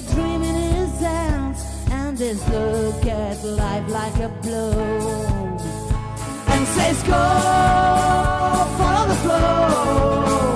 the dreaming is out, and this look at life like a blow, and says go, follow the flow.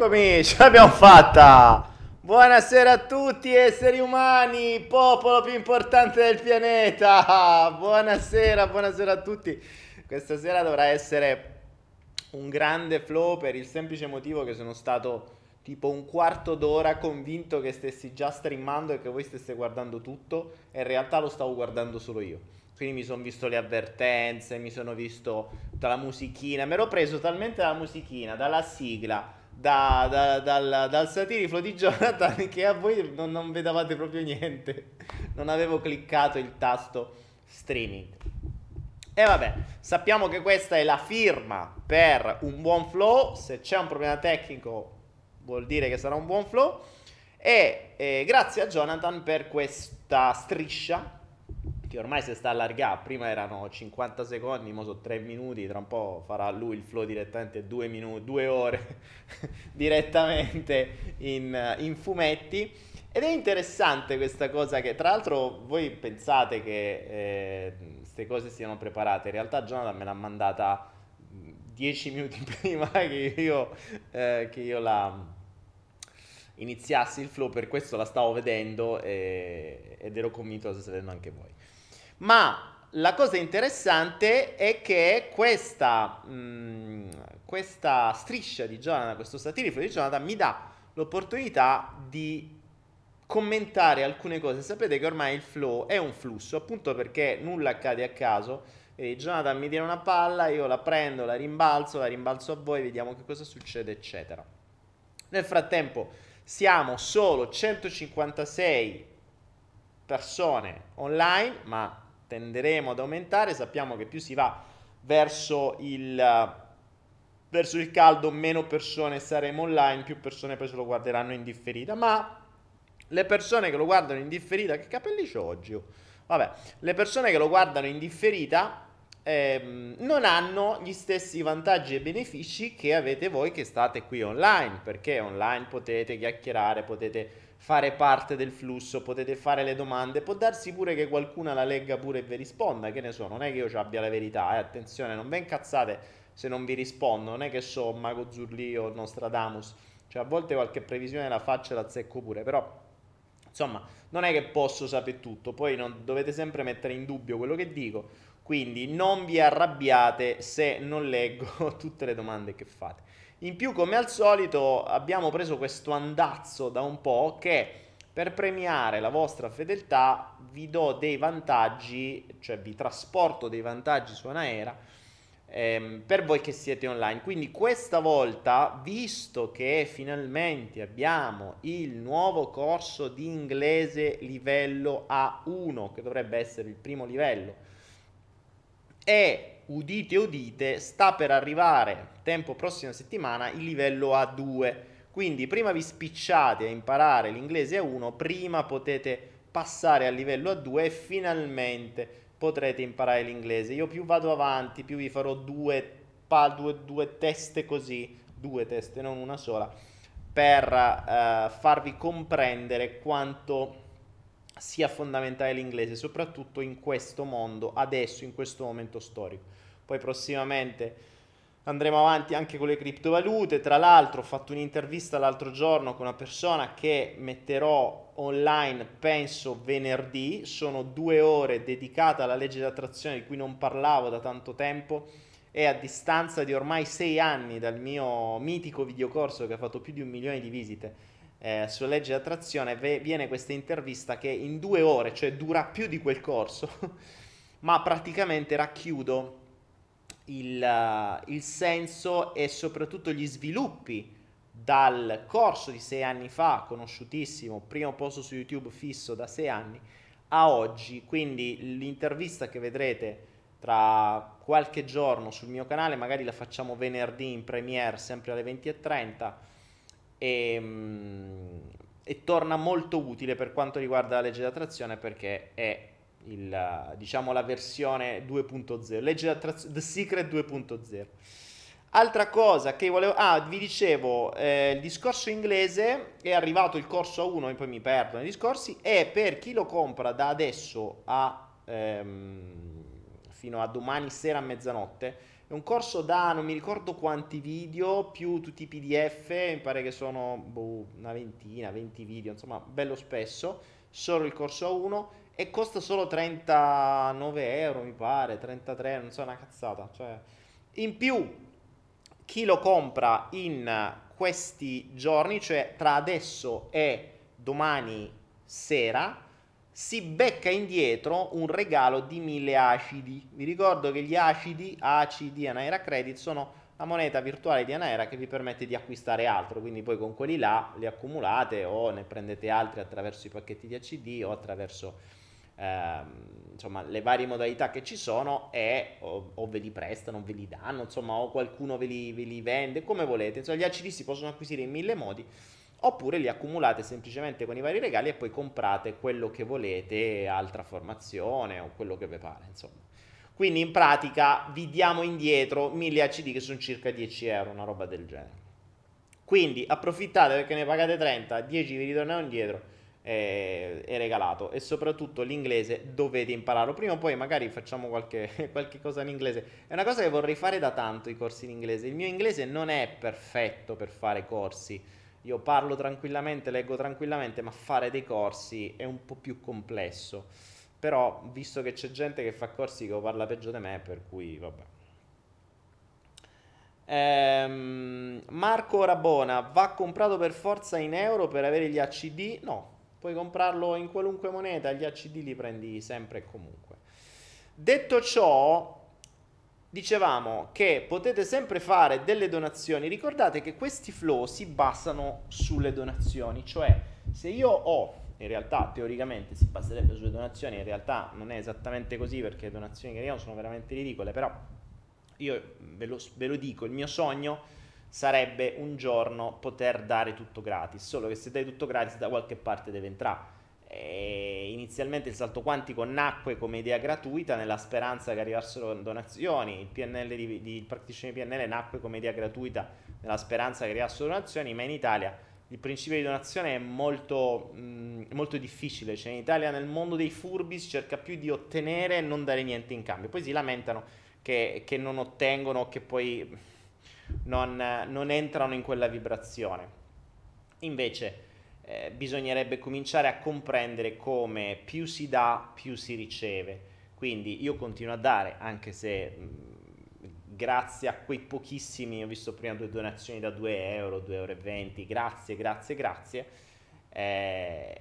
Eccomi, ce l'abbiamo fatta! Buonasera a tutti esseri umani, popolo più importante del pianeta! Buonasera, buonasera a tutti. Questa sera dovrà essere un grande flow per il semplice motivo che sono stato tipo un quarto d'ora convinto che stessi già streamando e che voi stesse guardando tutto e in realtà lo stavo guardando solo io. Quindi mi sono visto le avvertenze, mi sono visto dalla musichina, mi ero preso talmente dalla musichina, dalla sigla, da, da, dal, dal, satiriflo di Jonathan che a voi non, non vedevate proprio niente. Non avevo cliccato il tasto streaming. E vabbè, sappiamo che questa è la firma per un buon flow. Se c'è un problema tecnico vuol dire che sarà un buon flow. E eh, grazie a Jonathan per questa striscia che ormai si sta allargando. Prima erano 50 secondi, ora sono 3 minuti. Tra un po' farà lui il flow direttamente 2 minuti, 2 ore direttamente in, in fumetti. Ed è interessante questa cosa che, tra l'altro, voi pensate che queste eh, cose siano preparate. In realtà, Jonathan me l'ha mandata 10 minuti prima che io, eh, che io la iniziassi il flow, per questo la stavo vedendo e, ed ero convinto la stesse vedendo anche voi. Ma la cosa interessante è che questa, mh, mm, questa striscia di Jonathan, questo satirifo di Jonathan mi dà l'opportunità di commentare alcune cose. Sapete che ormai il flow è un flusso, appunto perché nulla accade a caso. E Jonathan mi tira una palla, io la prendo, la rimbalzo, la rimbalzo a voi, vediamo che cosa succede, eccetera. Nel frattempo siamo solo 156 persone online, ma tenderemo ad aumentare. Sappiamo che più si va verso il, verso il caldo, meno persone saremo online, più persone poi se lo guarderanno in differita. Ma le persone che lo guardano in differita, che capelli c'ho oggi? Oh? Vabbè, le persone che lo guardano in differita ehm, non hanno gli stessi vantaggi e benefici che avete voi che state qui online, perché online potete chiacchierare, potete fare parte del flusso, potete fare le domande, può darsi pure che qualcuna la legga pure e vi risponda, che ne so, non è che io abbia la verità, eh, attenzione, non ben cazzate se non vi rispondo, non è che so Mago Zurli o Nostradamus, cioè a volte qualche previsione la faccio e la azzecco pure, però insomma non è che posso sapere tutto, poi non, dovete sempre mettere in dubbio quello che dico, quindi non vi arrabbiate se non leggo tutte le domande che fate. In più, come al solito, abbiamo preso questo andazzo da un po' che per premiare la vostra fedeltà vi do dei vantaggi, cioè vi trasporto dei vantaggi su Anaera ehm, per voi che siete online. Quindi questa volta, visto che finalmente abbiamo il nuovo corso di inglese livello A1, che dovrebbe essere il primo livello, e udite udite sta per arrivare tempo prossima settimana il livello A2 quindi prima vi spicciate a imparare l'inglese A1 prima potete passare al livello A2 e finalmente potrete imparare l'inglese io più vado avanti più vi farò due, pa, due, due teste così due teste non una sola per uh, farvi comprendere quanto sia fondamentale l'inglese, soprattutto in questo mondo, adesso, in questo momento storico. Poi prossimamente andremo avanti anche con le criptovalute. Tra l'altro ho fatto un'intervista l'altro giorno con una persona che metterò online, penso venerdì. Sono due ore dedicate alla legge di attrazione di cui non parlavo da tanto tempo e a distanza di ormai sei anni dal mio mitico videocorso che ha fatto più di un milione di visite eh, sulla legge di attrazione v- viene questa intervista che in due ore, cioè dura più di quel corso, ma praticamente racchiudo il, uh, il senso e soprattutto gli sviluppi dal corso di sei anni fa, conosciutissimo, primo posto su YouTube fisso da sei anni, a oggi. Quindi l'intervista che vedrete tra qualche giorno sul mio canale, magari la facciamo venerdì in premiere sempre alle 20.30 e, ehm, e torna molto utile per quanto riguarda la legge d'attrazione perché è il, diciamo la versione 2.0, legge d'attrazione, The Secret 2.0. Altra cosa che volevo... Ah, vi dicevo, eh, il discorso inglese è arrivato il corso a 1 e poi mi perdo nei discorsi, e per chi lo compra da adesso a ehm, fino a domani sera a mezzanotte. È un corso da non mi ricordo quanti video, più tutti i PDF, mi pare che sono boh, una ventina, 20 video, insomma, bello spesso. Solo il corso a 1 e costa solo 39 euro, mi pare, 33, non so, una cazzata. Cioè, in più, chi lo compra in questi giorni, cioè tra adesso e domani sera, si becca indietro un regalo di mille acidi. Vi ricordo che gli acidi, acidi Anaera Credit, sono la moneta virtuale di Anaera che vi permette di acquistare altro, quindi poi con quelli là li accumulate o ne prendete altri attraverso i pacchetti di ACD o attraverso ehm, insomma, le varie modalità che ci sono e o, o, ve li prestano, ve li danno, insomma, o qualcuno ve li, ve li vende, come volete. Insomma, gli ACD si possono acquisire in mille modi oppure li accumulate semplicemente con i vari regali e poi comprate quello che volete, altra formazione o quello che vi pare, insomma. Quindi in pratica vi diamo indietro 1000 ACD che sono circa 10 euro, una roba del genere. Quindi approfittate perché ne pagate 30, 10 vi ritornano indietro e è regalato e soprattutto l'inglese dovete impararlo prima o poi magari facciamo qualche, qualche, cosa in inglese è una cosa che vorrei fare da tanto i corsi in inglese il mio inglese non è perfetto per fare corsi io parlo tranquillamente, leggo tranquillamente, ma fare dei corsi è un po' più complesso. Però, visto che c'è gente che fa corsi che parla peggio di me, per cui vabbè. Ehm, Marco Rabona va comprato per forza in euro per avere gli ACD? No, puoi comprarlo in qualunque moneta, gli ACD li prendi sempre e comunque. Detto ciò, dicevamo che potete sempre fare delle donazioni. Ricordate che questi flow si basano sulle donazioni, cioè se io ho, in realtà teoricamente si baserebbe sulle donazioni, in realtà non è esattamente così perché le donazioni che arrivano sono veramente ridicole, però io ve lo, ve lo dico, il mio sogno sarebbe un giorno poter dare tutto gratis, solo che se dai tutto gratis da qualche parte deve entrare. E inizialmente il salto quantico nacque come idea gratuita nella speranza che arrivassero donazioni, il PNL di, di Practitioner PNL nacque come idea gratuita nella speranza che arrivassero donazioni, ma in Italia il principio di donazione è molto, mh, molto difficile, cioè in Italia nel mondo dei furbi si cerca più di ottenere e non dare niente in cambio, poi si lamentano che, che non ottengono, che poi non, non entrano in quella vibrazione. Invece eh, bisognerebbe cominciare a comprendere come più si dà, più si riceve. Quindi io continuo a dare, anche se grazie a quei pochissimi, ho visto prima due donazioni da 2 euro, 2,20 euro, grazie, grazie, grazie. Eh,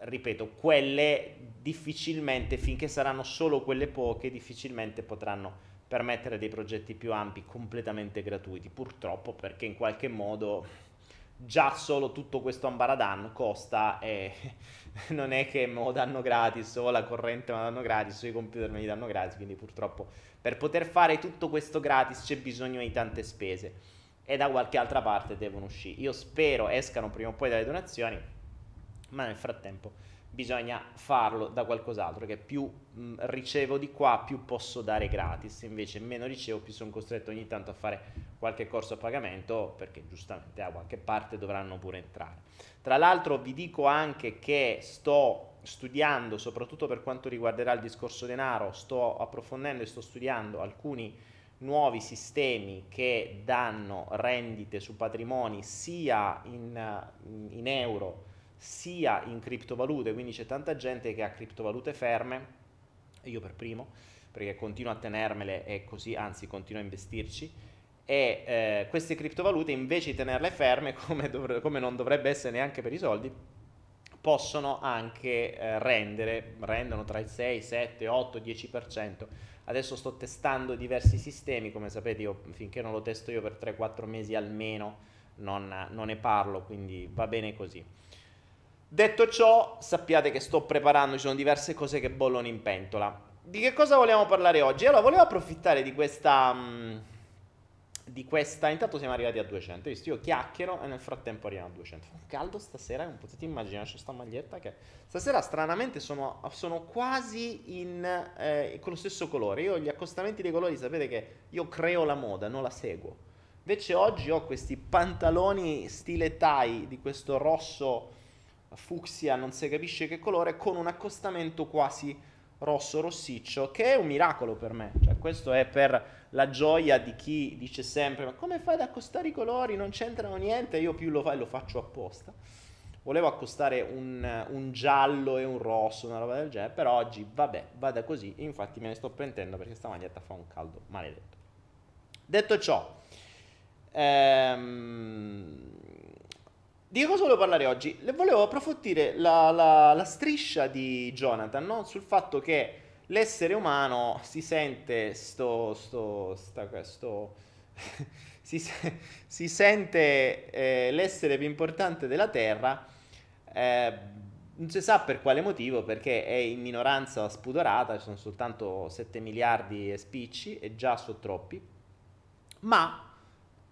ripeto, quelle difficilmente, finché saranno solo quelle poche, difficilmente potranno permettere dei progetti più ampi completamente gratuiti, purtroppo perché in qualche modo già solo tutto questo ambaradan costa e non è che me lo danno gratis o la corrente me la danno gratis o i computer me li danno gratis, quindi purtroppo per poter fare tutto questo gratis c'è bisogno di tante spese e da qualche altra parte devono uscire. Io spero escano prima o poi dalle donazioni, ma nel frattempo bisogna farlo da qualcos'altro, che più mh, ricevo di qua, più posso dare gratis, invece meno ricevo, più sono costretto ogni tanto a fare qualche corso a pagamento, perché giustamente da qualche parte dovranno pure entrare. Tra l'altro vi dico anche che sto studiando, soprattutto per quanto riguarderà il discorso denaro, sto approfondendo e sto studiando alcuni nuovi sistemi che danno rendite su patrimoni sia in, in euro sia in criptovalute, quindi c'è tanta gente che ha criptovalute ferme, io per primo, perché continuo a tenermele e così, anzi continuo a investirci, e eh, queste criptovalute invece di tenerle ferme, come, dovre- come, non dovrebbe essere neanche per i soldi, possono anche eh, rendere, rendono tra il 6, 7, 8, 10%. Adesso sto testando diversi sistemi, come sapete io finché non lo testo io per 3-4 mesi almeno non, non ne parlo, quindi va bene così. Detto ciò, sappiate che sto preparando, ci sono diverse cose che bollono in pentola. Di che cosa vogliamo parlare oggi? Allora, volevo approfittare di questa... Mm, di questa... Intanto siamo arrivati a 200, visto? Io chiacchiero e nel frattempo arriviamo a 200. Fa caldo stasera, non potete immaginare, c'è sta maglietta che... Stasera stranamente sono, sono quasi in, eh, con lo stesso colore. Io gli accostamenti dei colori, sapete che io creo la moda, non la seguo. Invece oggi ho questi pantaloni stile tie di questo rosso fucsia, non si capisce che colore, con un accostamento quasi rosso rossiccio, che è un miracolo per me. Cioè, questo è per la gioia di chi dice sempre: Ma come fai ad accostare i colori? Non c'entrano niente. Io più lo fai, lo faccio apposta. Volevo accostare un, un, giallo e un rosso, una roba del genere, però oggi vabbè, vada così. Infatti me ne sto pentendo perché sta maglietta fa un caldo maledetto. Detto ciò, ehm, di cosa volevo parlare oggi? Le volevo approfondire la, la, la striscia di Jonathan no? sul fatto che l'essere umano si sente sto, sto, sta, sto si, si, sente eh, l'essere più importante della Terra eh, non si sa per quale motivo perché è in minoranza spudorata ci sono soltanto 7 miliardi e spicci e già sono troppi ma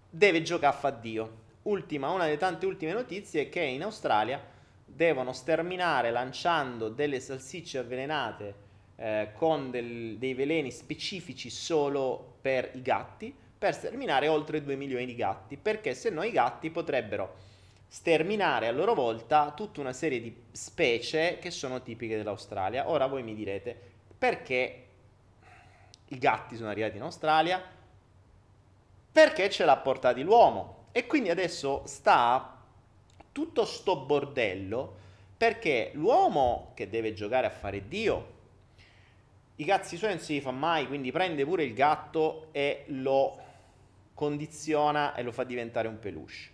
deve giocare a fa Dio ultima, una delle tante ultime notizie è che in Australia devono sterminare lanciando delle salsicce avvelenate eh, con del, dei veleni specifici solo per i gatti, per sterminare oltre 2 milioni di gatti, perché se no i gatti potrebbero sterminare a loro volta tutta una serie di specie che sono tipiche dell'Australia. Ora voi mi direte perché i gatti sono arrivati in Australia? Perché ce l'ha portati l'uomo e quindi adesso sta tutto sto bordello perché l'uomo che deve giocare a fare Dio, i cazzi suoi non si fa mai, quindi prende pure il gatto e lo condiziona e lo fa diventare un peluche.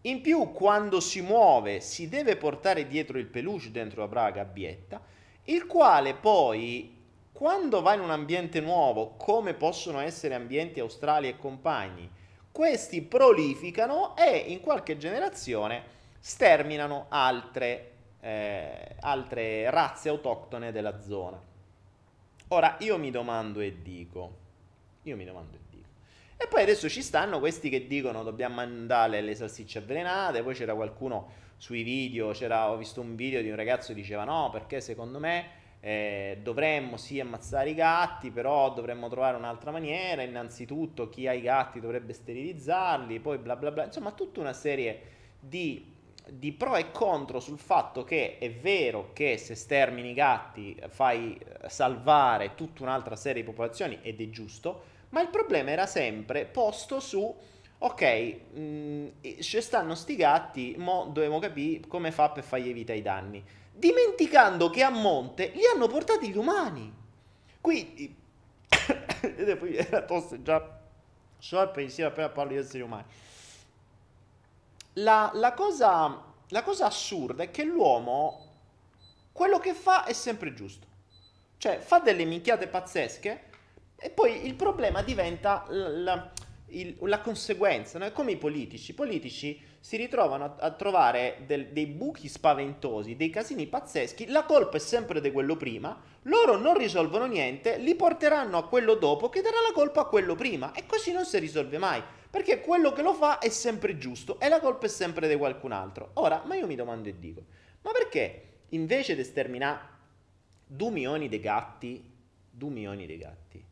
In più, quando si muove, si deve portare dietro il peluche dentro la brava gabbietta, il quale poi, quando va in un ambiente nuovo, come possono essere ambienti australi e compagni, questi prolificano e in qualche generazione sterminano altre, eh, altre razze autoctone della zona. Ora io mi domando e dico, io mi domando e dico. E poi adesso ci stanno questi che dicono dobbiamo mandare le salsicce avvelenate, poi c'era qualcuno sui video, c'era, ho visto un video di un ragazzo che diceva no perché secondo me eh, dovremmo sì ammazzare i gatti, però dovremmo trovare un'altra maniera. Innanzitutto chi ha i gatti dovrebbe sterilizzarli, poi bla bla bla. Insomma, tutta una serie di, di pro e contro sul fatto che è vero che se stermini i gatti fai salvare tutta un'altra serie di popolazioni ed è giusto, ma il problema era sempre posto su ok, mm, ci stanno sti gatti, mo dobbiamo capire come fa per fargli evitare i danni dimenticando che a monte li hanno portati gli umani. Quindi, vedete poi la tosse già sciolpa insieme appena parlo di esseri umani. La, la, cosa, la cosa assurda è che l'uomo, quello che fa è sempre giusto. Cioè, fa delle minchiate pazzesche e poi il problema diventa la, la, il, la conseguenza, no? è come i politici. I politici si ritrovano a, a trovare del, dei buchi spaventosi, dei casini pazzeschi, la colpa è sempre di quello prima, loro non risolvono niente, li porteranno a quello dopo che darà la colpa a quello prima e così non si risolve mai, perché quello che lo fa è sempre giusto e la colpa è sempre di qualcun altro. Ora, ma io mi domando e dico, ma perché invece di sterminare 2 milioni di gatti, 2 milioni di gatti,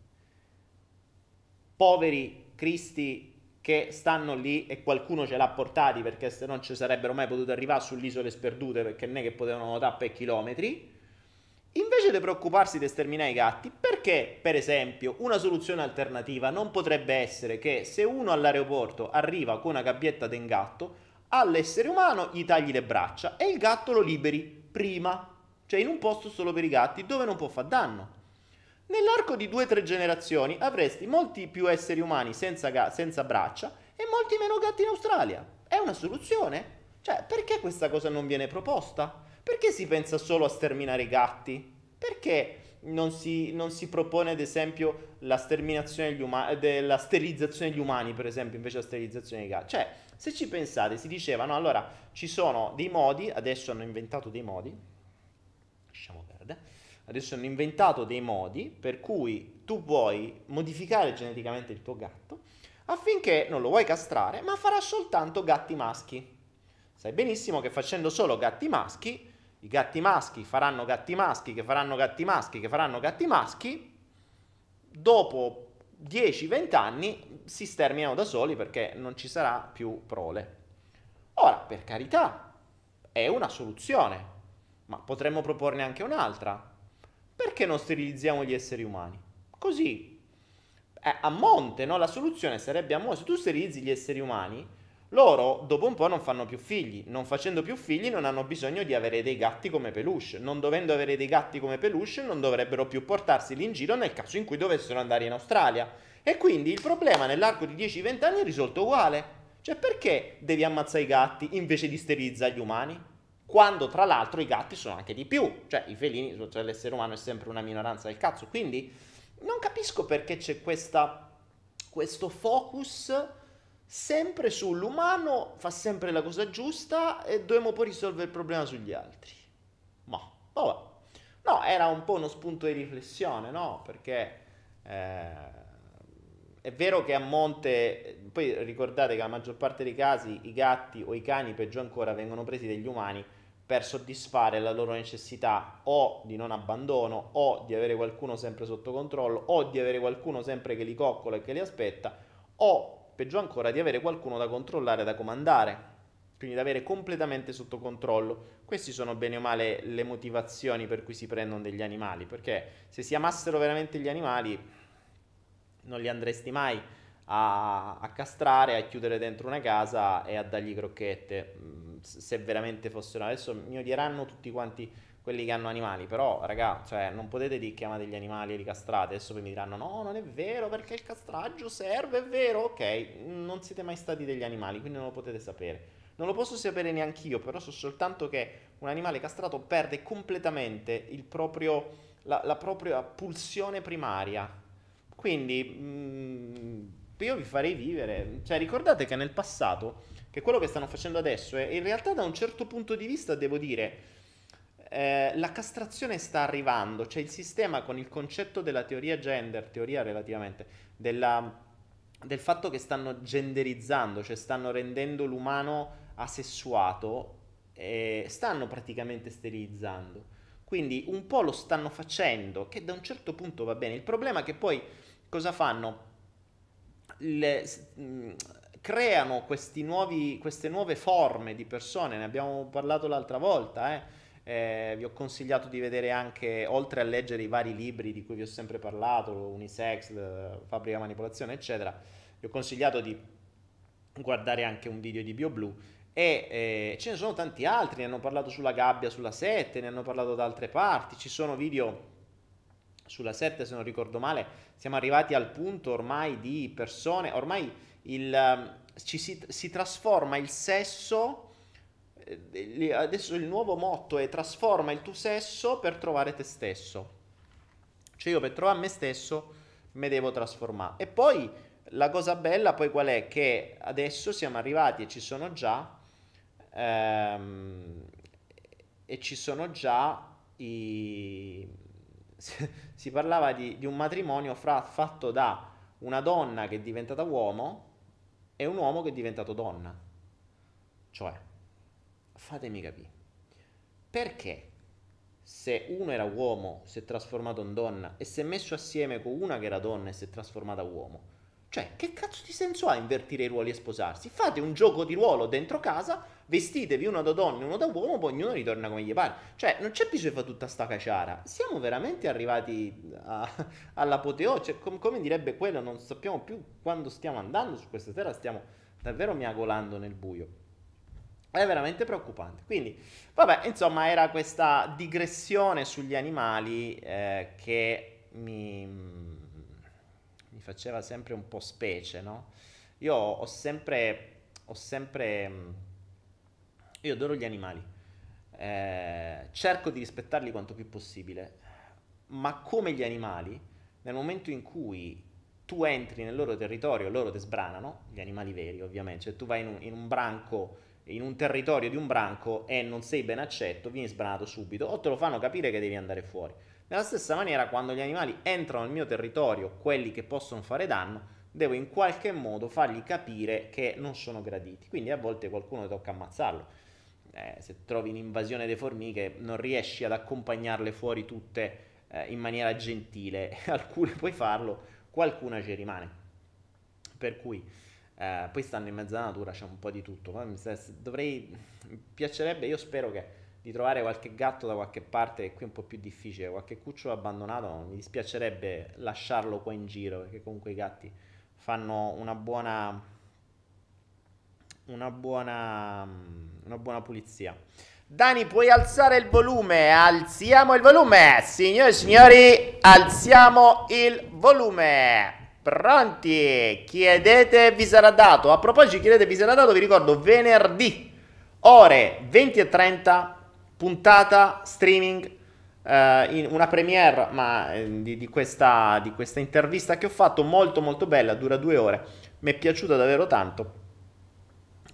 poveri cristi che stanno lì e qualcuno ce l'ha portati perché se non ci sarebbero mai potuti arrivare sulle isole sperdute perché non è che potevano nuotare per chilometri. Invece di preoccuparsi di sterminare i gatti, perché, per esempio, una soluzione alternativa non potrebbe essere che se uno all'aeroporto arriva con una gabbietta di un gatto, all'essere umano gli tagli le braccia e il gatto lo liberi prima, cioè in un posto solo per i gatti dove non può far danno. Nell'arco di due o tre generazioni avresti molti più esseri umani senza, ga- senza braccia e molti meno gatti in Australia. È una soluzione? Cioè, perché questa cosa non viene proposta? Perché si pensa solo a sterminare i gatti? Perché non si, non si propone, ad esempio, la sterminazione umani, della sterilizzazione degli umani, per esempio, invece della sterilizzazione dei gatti? Cioè, se ci pensate, si dicevano, allora, ci sono dei modi, adesso hanno inventato dei modi, Adesso hanno inventato dei modi per cui tu puoi modificare geneticamente il tuo gatto affinché non lo vuoi castrare, ma farà soltanto gatti maschi. Sai benissimo che facendo solo gatti maschi, i gatti maschi faranno gatti maschi, che faranno gatti maschi, che faranno gatti maschi, dopo 10-20 anni si sterminano da soli perché non ci sarà più prole. Ora, per carità, è una soluzione, ma potremmo proporne anche un'altra perché non sterilizziamo gli esseri umani? Così, eh, a monte, no? La soluzione sarebbe a monte. Se tu sterilizzi gli esseri umani, loro dopo un po' non fanno più figli. Non facendo più figli non hanno bisogno di avere dei gatti come peluche. Non dovendo avere dei gatti come peluche non dovrebbero più portarseli in giro nel caso in cui dovessero andare in Australia. E quindi il problema nell'arco di 10-20 anni è risolto uguale. Cioè perché devi ammazzare i gatti invece di sterilizzare gli umani? Quando tra l'altro i gatti sono anche di più, cioè i felini, cioè l'essere umano è sempre una minoranza del cazzo, quindi non capisco perché c'è questa, questo focus sempre sull'umano, fa sempre la cosa giusta e dobbiamo poi risolvere il problema sugli altri. Ma, vabbè. No, era un po' uno spunto di riflessione, no? Perché... Eh, è vero che a monte, poi ricordate che la maggior parte dei casi i gatti o i cani, peggio ancora, vengono presi dagli umani per soddisfare la loro necessità o di non abbandono o di avere qualcuno sempre sotto controllo o di avere qualcuno sempre che li coccola e che li aspetta o peggio ancora di avere qualcuno da controllare, da comandare, quindi da avere completamente sotto controllo. Queste sono bene o male le motivazioni per cui si prendono degli animali, perché se si amassero veramente gli animali non li andresti mai a, a castrare, a chiudere dentro una casa e a dargli crocchette se veramente fossero adesso mi odieranno tutti quanti quelli che hanno animali, però raga, cioè, non potete dire che amate gli animali e li castrate, adesso poi mi diranno no, non è vero perché il castraggio serve, è vero, ok, non siete mai stati degli animali, quindi non lo potete sapere. Non lo posso sapere neanche io, però so soltanto che un animale castrato perde completamente proprio, la, la, propria pulsione primaria. Quindi mh, mm, io vi farei vivere, cioè ricordate che nel passato che quello che stanno facendo adesso è in realtà da un certo punto di vista devo dire eh, la castrazione sta arrivando, cioè il sistema con il concetto della teoria gender, teoria relativamente, della, del fatto che stanno genderizzando, cioè stanno rendendo l'umano asessuato, eh, stanno praticamente sterilizzando. Quindi un po' lo stanno facendo, che da un certo punto va bene. Il problema è che poi cosa fanno? Le, creano nuovi, queste nuove forme di persone, ne abbiamo parlato l'altra volta, eh? Eh, vi ho consigliato di vedere anche, oltre a leggere i vari libri di cui vi ho sempre parlato, Unisex, Fabbrica Manipolazione, eccetera, vi ho consigliato di guardare anche un video di BioBlue e eh, ce ne sono tanti altri, ne hanno parlato sulla gabbia, sulla 7, ne hanno parlato da altre parti, ci sono video sulla 7 se non ricordo male, siamo arrivati al punto ormai di persone, ormai il, ehm, ci si, si trasforma il sesso eh, adesso il nuovo motto è trasforma il tuo sesso per trovare te stesso. Cioè io per trovare me stesso mi devo trasformare. E poi la cosa bella poi qual è? Che adesso siamo arrivati e ci sono già ehm, e ci sono già i si parlava di, di un matrimonio fra, fatto da una donna che è diventata uomo è un uomo che è diventato donna. Cioè, fatemi capire, perché se uno era uomo si è trasformato in donna e si è messo assieme con una che era donna e si è trasformata uomo? Cioè, che cazzo di senso ha invertire i ruoli e sposarsi? Fate un gioco di ruolo dentro casa, vestitevi uno da donna e uno da uomo, poi ognuno ritorna come gli pare. Cioè, non c'è bisogno di fare tutta sta caciara. Siamo veramente arrivati a, all'apoteo. Cioè, com- come direbbe quello, non sappiamo più quando stiamo andando su questa terra, stiamo davvero miagolando nel buio. È veramente preoccupante. Quindi, vabbè, insomma, era questa digressione sugli animali eh, che mi faceva sempre un po' specie, no? Io ho sempre, ho sempre, io adoro gli animali, eh, cerco di rispettarli quanto più possibile, ma come gli animali, nel momento in cui tu entri nel loro territorio, loro ti sbranano, gli animali veri ovviamente, cioè tu vai in un, in un branco in un territorio di un branco e non sei ben accetto, vieni sbranato subito o te lo fanno capire che devi andare fuori. Nella stessa maniera, quando gli animali entrano nel mio territorio, quelli che possono fare danno, devo in qualche modo fargli capire che non sono graditi. Quindi a volte qualcuno tocca ammazzarlo. Eh, se trovi un'invasione di formiche, non riesci ad accompagnarle fuori tutte eh, in maniera gentile. Alcune puoi farlo, qualcuna ci rimane. Per cui eh, poi stanno in mezza natura, c'è un po' di tutto. Dovrei, mi piacerebbe, io spero che di trovare qualche gatto da qualche parte, è qui un po' più difficile, qualche cucciolo abbandonato, mi dispiacerebbe lasciarlo qua in giro, perché comunque i gatti fanno una buona, una buona, una buona pulizia. Dani, puoi alzare il volume? Alziamo il volume, signore e signori, alziamo il volume. Pronti? Chiedete vi sarà dato. A proposito, chiedete vi sarà dato, vi ricordo venerdì ore 20 e 30 puntata streaming, in una premiere ma, eh, di, di, questa, di questa intervista che ho fatto, molto molto bella, dura due ore, mi è piaciuta davvero tanto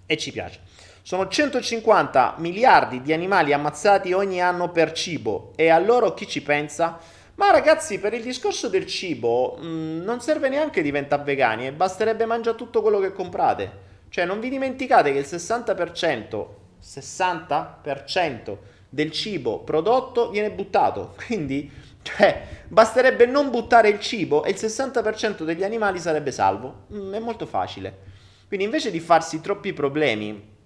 e ci piace. Sono 150 miliardi di animali ammazzati ogni anno per cibo e a loro chi ci pensa? Ma ragazzi, per il discorso del cibo mh, mm, non serve neanche diventare vegani e basterebbe mangiare tutto quello che comprate. Cioè non vi dimenticate che il 60%, 60% del cibo prodotto viene buttato. Quindi, cioè, basterebbe non buttare il cibo e il 60% degli animali sarebbe salvo. Mm, è molto facile. Quindi, invece di farsi troppi problemi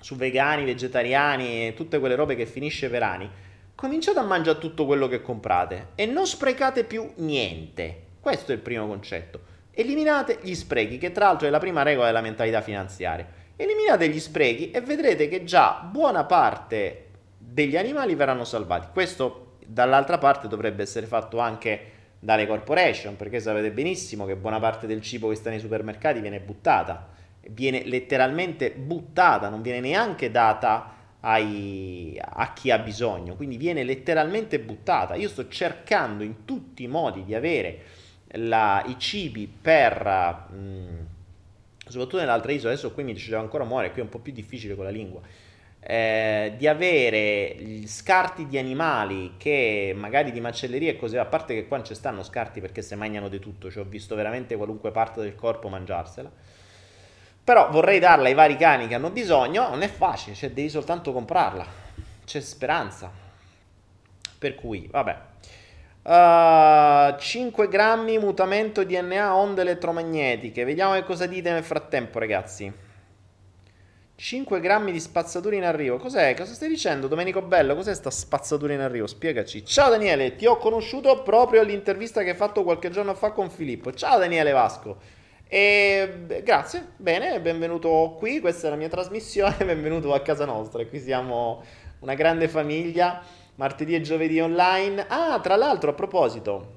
su vegani, vegetariani e tutte quelle robe che finisce per anni, cominciate a mangiare tutto quello che comprate e non sprecate più niente. Questo è il primo concetto. Eliminate gli sprechi, che tra l'altro è la prima regola della mentalità finanziaria. Eliminate gli sprechi e vedrete che già buona parte degli animali verranno salvati. Questo dall'altra parte dovrebbe essere fatto anche dalle corporation, perché sapete benissimo che buona parte del cibo che sta nei supermercati viene buttata, viene letteralmente buttata, non viene neanche data ai, a chi ha bisogno, quindi viene letteralmente buttata. Io sto cercando in tutti i modi di avere la, i cibi per... Mh, mm, soprattutto nell'altra isola, adesso qui mi ci ancora muovere, qui è un po' più difficile con la lingua eh, di avere gli scarti di animali che magari di macelleria e così, a parte che qua non ci stanno scarti perché se mangiano di tutto, cioè ho visto veramente qualunque parte del corpo mangiarsela. Però vorrei darla ai vari cani che hanno bisogno, non è facile, cioè devi soltanto comprarla. C'è speranza. Per cui, vabbè. Uh, 5 grammi mutamento DNA onde elettromagnetiche. Vediamo che cosa dite nel frattempo, ragazzi. 5 grammi di spazzatura in arrivo. Cos'è? Cosa stai dicendo, Domenico Bello? Cos'è sta spazzatura in arrivo? Spiegaci. Ciao Daniele, ti ho conosciuto proprio all'intervista che hai fatto qualche giorno fa con Filippo. Ciao Daniele Vasco. E grazie, bene, benvenuto qui. Questa è la mia trasmissione. Benvenuto a casa nostra. Qui siamo una grande famiglia. Martedì e giovedì online. Ah, tra l'altro, a proposito,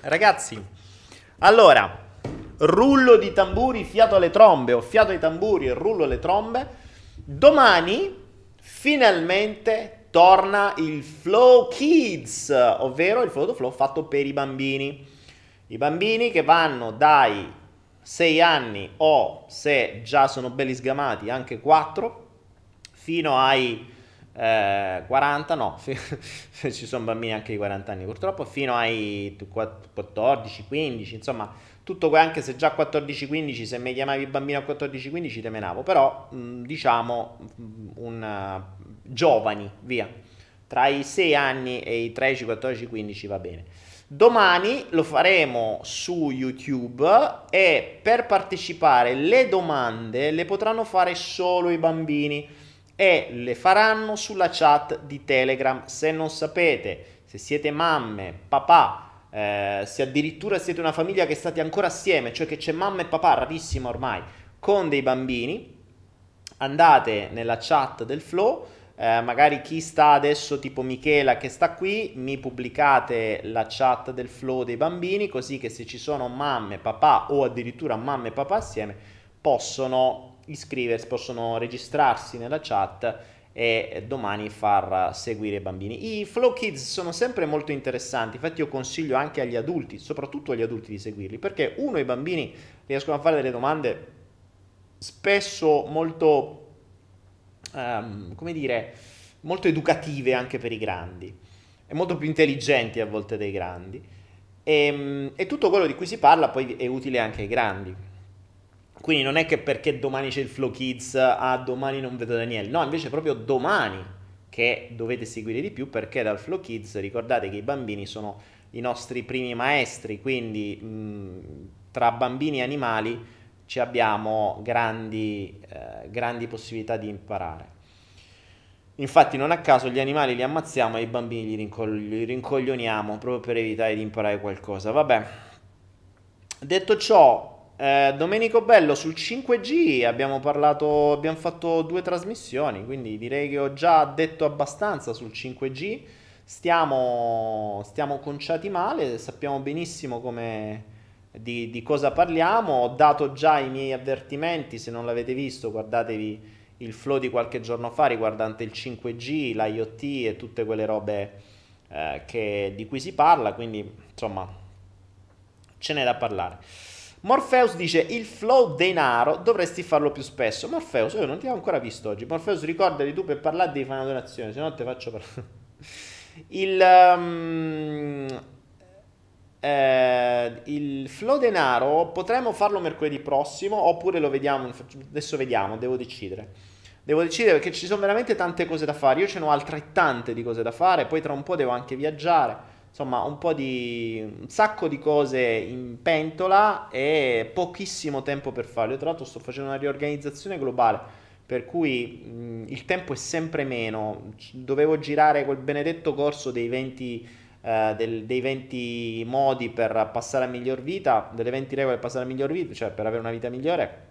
ragazzi, allora rullo di tamburi, fiato alle trombe o fiato ai tamburi e rullo alle trombe. Domani finalmente torna il Flow Kids, ovvero il Flow Flow fatto per i bambini. I bambini che vanno dai 6 anni o se già sono belli sgamati anche 4 fino ai eh, 40, no, ci sono bambini anche di 40 anni purtroppo, fino ai 14, 15, insomma tutto anche se già 14-15, se mi chiamavi bambino a 14-15 te menavo, però mh, diciamo mh, un, uh, giovani, via, tra i 6 anni e i 13, 14, 15 va bene. Domani lo faremo su YouTube e per partecipare le domande le potranno fare solo i bambini e le faranno sulla chat di Telegram. Se non sapete, se siete mamme, papà, eh, se addirittura siete una famiglia che state ancora assieme, cioè che c'è mamma e papà, rarissimo ormai, con dei bambini, andate nella chat del flow, eh, magari chi sta adesso tipo Michela che sta qui, mi pubblicate la chat del flow dei bambini, così che se ci sono mamme, papà o addirittura mamme e papà assieme, possono iscriversi, possono registrarsi nella chat e domani far seguire i bambini. I Flow Kids sono sempre molto interessanti, infatti io consiglio anche agli adulti, soprattutto agli adulti di seguirli, perché uno i bambini riescono a fare delle domande spesso molto, um, come dire, molto educative anche per i grandi e molto più intelligenti a volte dei grandi. E, ehm, e tutto quello di cui si parla poi è utile anche ai grandi. Quindi non è che perché domani c'è il Flow Kids, ah domani non vedo Daniele, no, invece proprio domani che dovete seguire di più perché dal Flow Kids ricordate che i bambini sono i nostri primi maestri, quindi mh, tra bambini e animali ci abbiamo grandi, eh, grandi possibilità di imparare. Infatti non a caso gli animali li ammazziamo e i bambini li, rincogli- li rincoglioniamo proprio per evitare di imparare qualcosa. Vabbè, detto ciò, eh, Domenico Bello sul 5G abbiamo parlato, abbiamo fatto due trasmissioni, quindi direi che ho già detto abbastanza sul 5G. Stiamo, stiamo conciati male, sappiamo benissimo come di, di cosa parliamo. Ho dato già i miei avvertimenti, se non l'avete visto guardatevi il flow di qualche giorno fa riguardante il 5G, l'IoT e tutte quelle robe eh, che, di cui si parla, quindi insomma ce n'è da parlare. Morpheus dice il flow denaro dovresti farlo più spesso. Morpheus, io non ti ho ancora visto oggi. Morpheus, ricordati tu per parlare devi fare una donazione, se no te faccio parlare. il, um, eh, il flow denaro potremmo farlo mercoledì prossimo oppure lo vediamo, adesso vediamo, devo decidere. Devo decidere perché ci sono veramente tante cose da fare, io ce n'ho altrettante di cose da fare, poi tra un po' devo anche viaggiare, insomma un po' di, un sacco di cose in pentola e pochissimo tempo per farlo. Io tra l'altro sto facendo una riorganizzazione globale, per cui mh, il tempo è sempre meno, dovevo girare quel benedetto corso dei 20 eh, del, dei 20 modi per passare a miglior vita, delle 20 regole per passare a miglior vita, cioè per avere una vita migliore,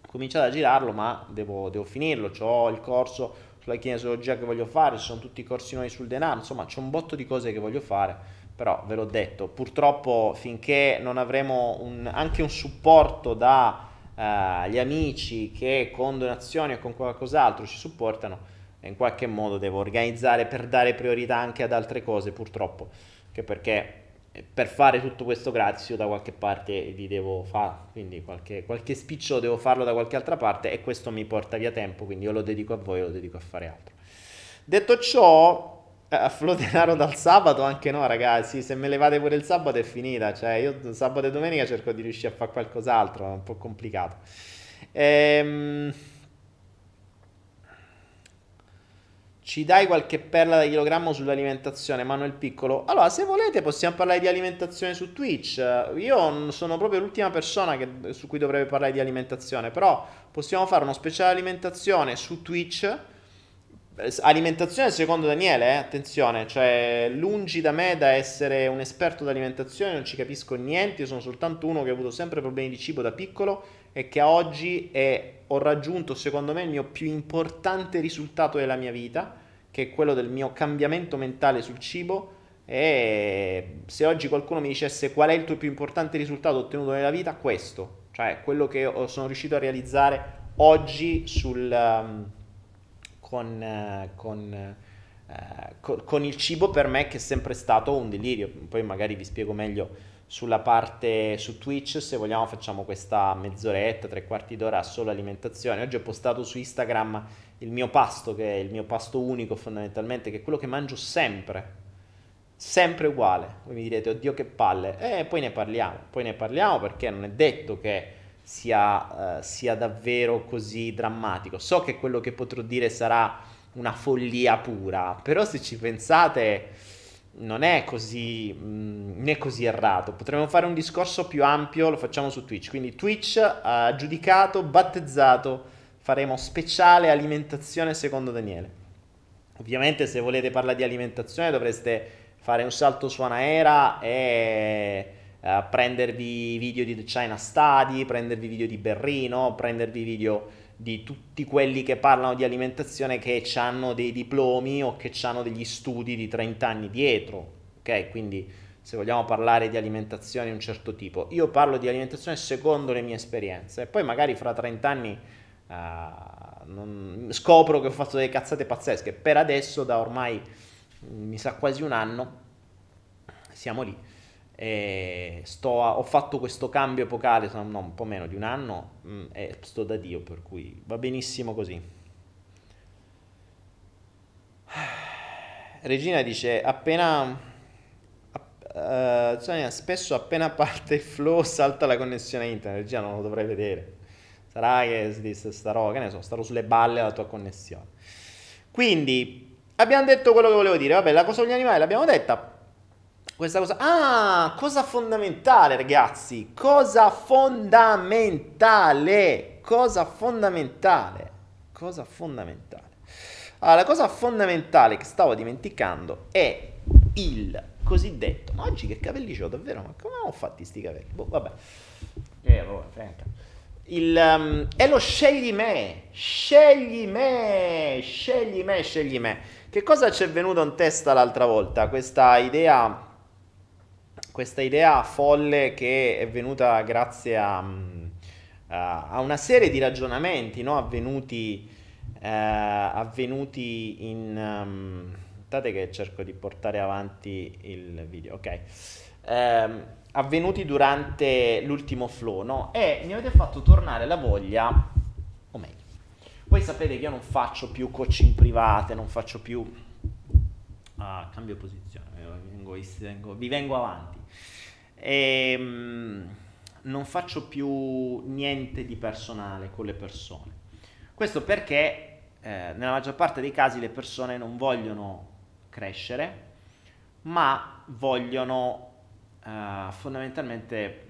ho cominciato a girarlo, ma devo, devo finirlo. Ho il corso sulla kinesiologia che voglio fare, ci sono tutti i corsi nuovi sul denaro, insomma c'è un botto di cose che voglio fare, però ve l'ho detto, purtroppo finché non avremo un, anche un supporto dagli eh, amici che con donazioni o con qualcos'altro ci supportano, in qualche modo devo organizzare per dare priorità anche ad altre cose, purtroppo, che perché per fare tutto questo gratis io da qualche parte li devo fare, quindi qualche, qualche spiccio devo farlo da qualche altra parte e questo mi porta via tempo, quindi io lo dedico a voi, lo dedico a fare altro. Detto ciò, eh, denaro dal sabato anche no ragazzi, se me levate pure il sabato è finita, cioè io sabato e domenica cerco di riuscire a fare qualcos'altro, è un po' complicato. Ehm... Ci dai qualche perla da chilogrammo sull'alimentazione, Manuel Piccolo? Allora, se volete possiamo parlare di alimentazione su Twitch. Io sono proprio l'ultima persona che, su cui dovrebbe parlare di alimentazione, però possiamo fare uno speciale alimentazione su Twitch. Alimentazione secondo Daniele, eh? attenzione, cioè lungi da me da essere un esperto di alimentazione, non ci capisco niente, io sono soltanto uno che ha avuto sempre problemi di cibo da piccolo e che oggi è, ho raggiunto secondo me il mio più importante risultato della mia vita, che è quello del mio cambiamento mentale sul cibo. E se oggi qualcuno mi dicesse qual è il tuo più importante risultato ottenuto nella vita, questo, cioè quello che sono riuscito a realizzare oggi sul, um, con, uh, con, uh, con, con il cibo per me che è sempre stato un delirio, poi magari vi spiego meglio sulla parte su Twitch, se vogliamo facciamo questa mezz'oretta, tre quarti d'ora solo alimentazione. Oggi ho postato su Instagram il mio pasto, che è il mio pasto unico fondamentalmente, che è quello che mangio sempre, sempre uguale. Voi mi direte, oddio che palle, e eh, poi ne parliamo, poi ne parliamo perché non è detto che sia, uh, sia davvero così drammatico. So che quello che potrò dire sarà una follia pura, però se ci pensate non è così, mh, mm, né così errato. Potremmo fare un discorso più ampio, lo facciamo su Twitch. Quindi Twitch ha giudicato, battezzato, faremo speciale alimentazione secondo Daniele. Ovviamente se volete parlare di alimentazione dovreste fare un salto su Anaera e uh, prendervi video di The China Study, prendervi video di Berrino, prendervi video di tutti quelli che parlano di alimentazione che hanno dei diplomi o che hanno degli studi di 30 anni dietro, ok? Quindi se vogliamo parlare di alimentazione di un certo tipo, io parlo di alimentazione secondo le mie esperienze e poi magari fra 30 anni uh, non... scopro che ho fatto delle cazzate pazzesche. Per adesso, da ormai mi sa quasi un anno, siamo lì a, ho fatto questo cambio epocale, no, un po' meno di un anno, mh, mm, e sto da Dio, per cui va benissimo così. Regina dice, appena... Uh, spesso appena parte il flow salta la connessione internet, Regina non lo dovrei vedere. Sarà che starò, che ne so, starò sulle balle della tua connessione. Quindi, abbiamo detto quello che volevo dire. Vabbè, la cosa degli animali l'abbiamo detta questa cosa. Ah, cosa fondamentale, ragazzi. Cosa fondamentale. Cosa fondamentale. Cosa fondamentale. Allora, la cosa fondamentale che stavo dimenticando è il cosiddetto. Ma oggi che capelli ho davvero? Ma come ho fatti sti capelli? Boh, vabbè. Eh, vabbè, franca. Il, um, è lo scegli me, scegli me, scegli me, scegli me. Che cosa ci è venuto in testa l'altra volta? Questa idea, questa idea folle che è venuta grazie a, a una serie di ragionamenti no? avvenuti, eh, avvenuti in... Um, aspettate che cerco di portare avanti il video, ok. Eh, avvenuti durante l'ultimo flow, no? E mi avete fatto tornare la voglia, o meglio, voi sapete che io non faccio più coaching private, non faccio più... Ah, cambio posizione, vengo, vengo, vi vengo avanti. E, um, non faccio più niente di personale con le persone. Questo perché eh, nella maggior parte dei casi le persone non vogliono crescere, ma vogliono uh, fondamentalmente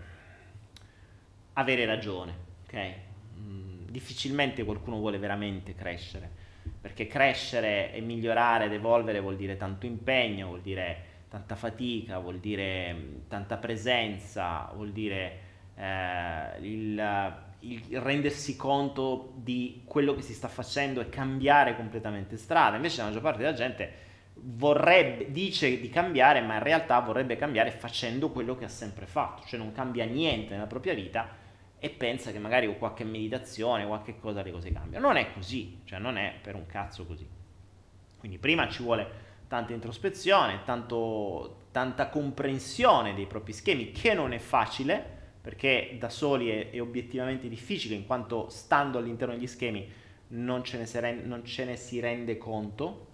avere ragione, ok? Mm, difficilmente qualcuno vuole veramente crescere, perché crescere e migliorare ed evolvere vuol dire tanto impegno, vuol dire tanta fatica, vuol dire mm, tanta presenza, vuol dire eh, il, il, rendersi conto di quello che si sta facendo e cambiare completamente strada. Invece la maggior parte della gente vorrebbe, dice di cambiare, ma in realtà vorrebbe cambiare facendo quello che ha sempre fatto, cioè non cambia niente nella propria vita e pensa che magari con qualche meditazione, qualche cosa le cose cambiano. Non è così, cioè non è per un cazzo così. Quindi prima ci vuole tanta introspezione, tanto, tanta comprensione dei propri schemi, che non è facile, perché da soli è, è obiettivamente difficile, in quanto stando all'interno degli schemi non ce ne, rende, non ce ne si rende conto,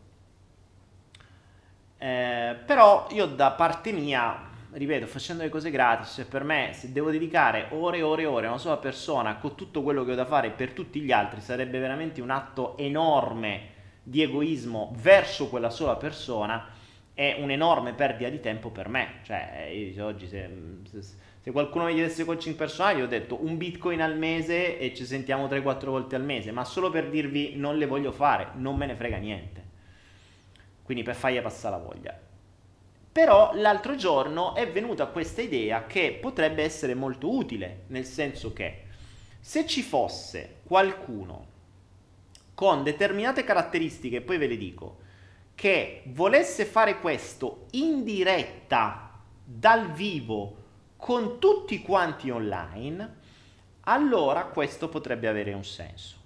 eh, però io da parte mia, ripeto, facendo le cose gratis, cioè per me se devo dedicare ore e ore e ore a una sola persona con tutto quello che ho da fare per tutti gli altri, sarebbe veramente un atto enorme di egoismo verso quella sola persona è un'enorme perdita di tempo per me. Cioè, io oggi se, se, se qualcuno mi chiedesse coaching personale, io ho detto un bitcoin al mese e ci sentiamo 3-4 volte al mese, ma solo per dirvi non le voglio fare, non me ne frega niente quindi per fargli passare la voglia. Però l'altro giorno è venuta questa idea che potrebbe essere molto utile, nel senso che se ci fosse qualcuno con determinate caratteristiche, poi ve le dico, che volesse fare questo in diretta, dal vivo, con tutti quanti online, allora questo potrebbe avere un senso.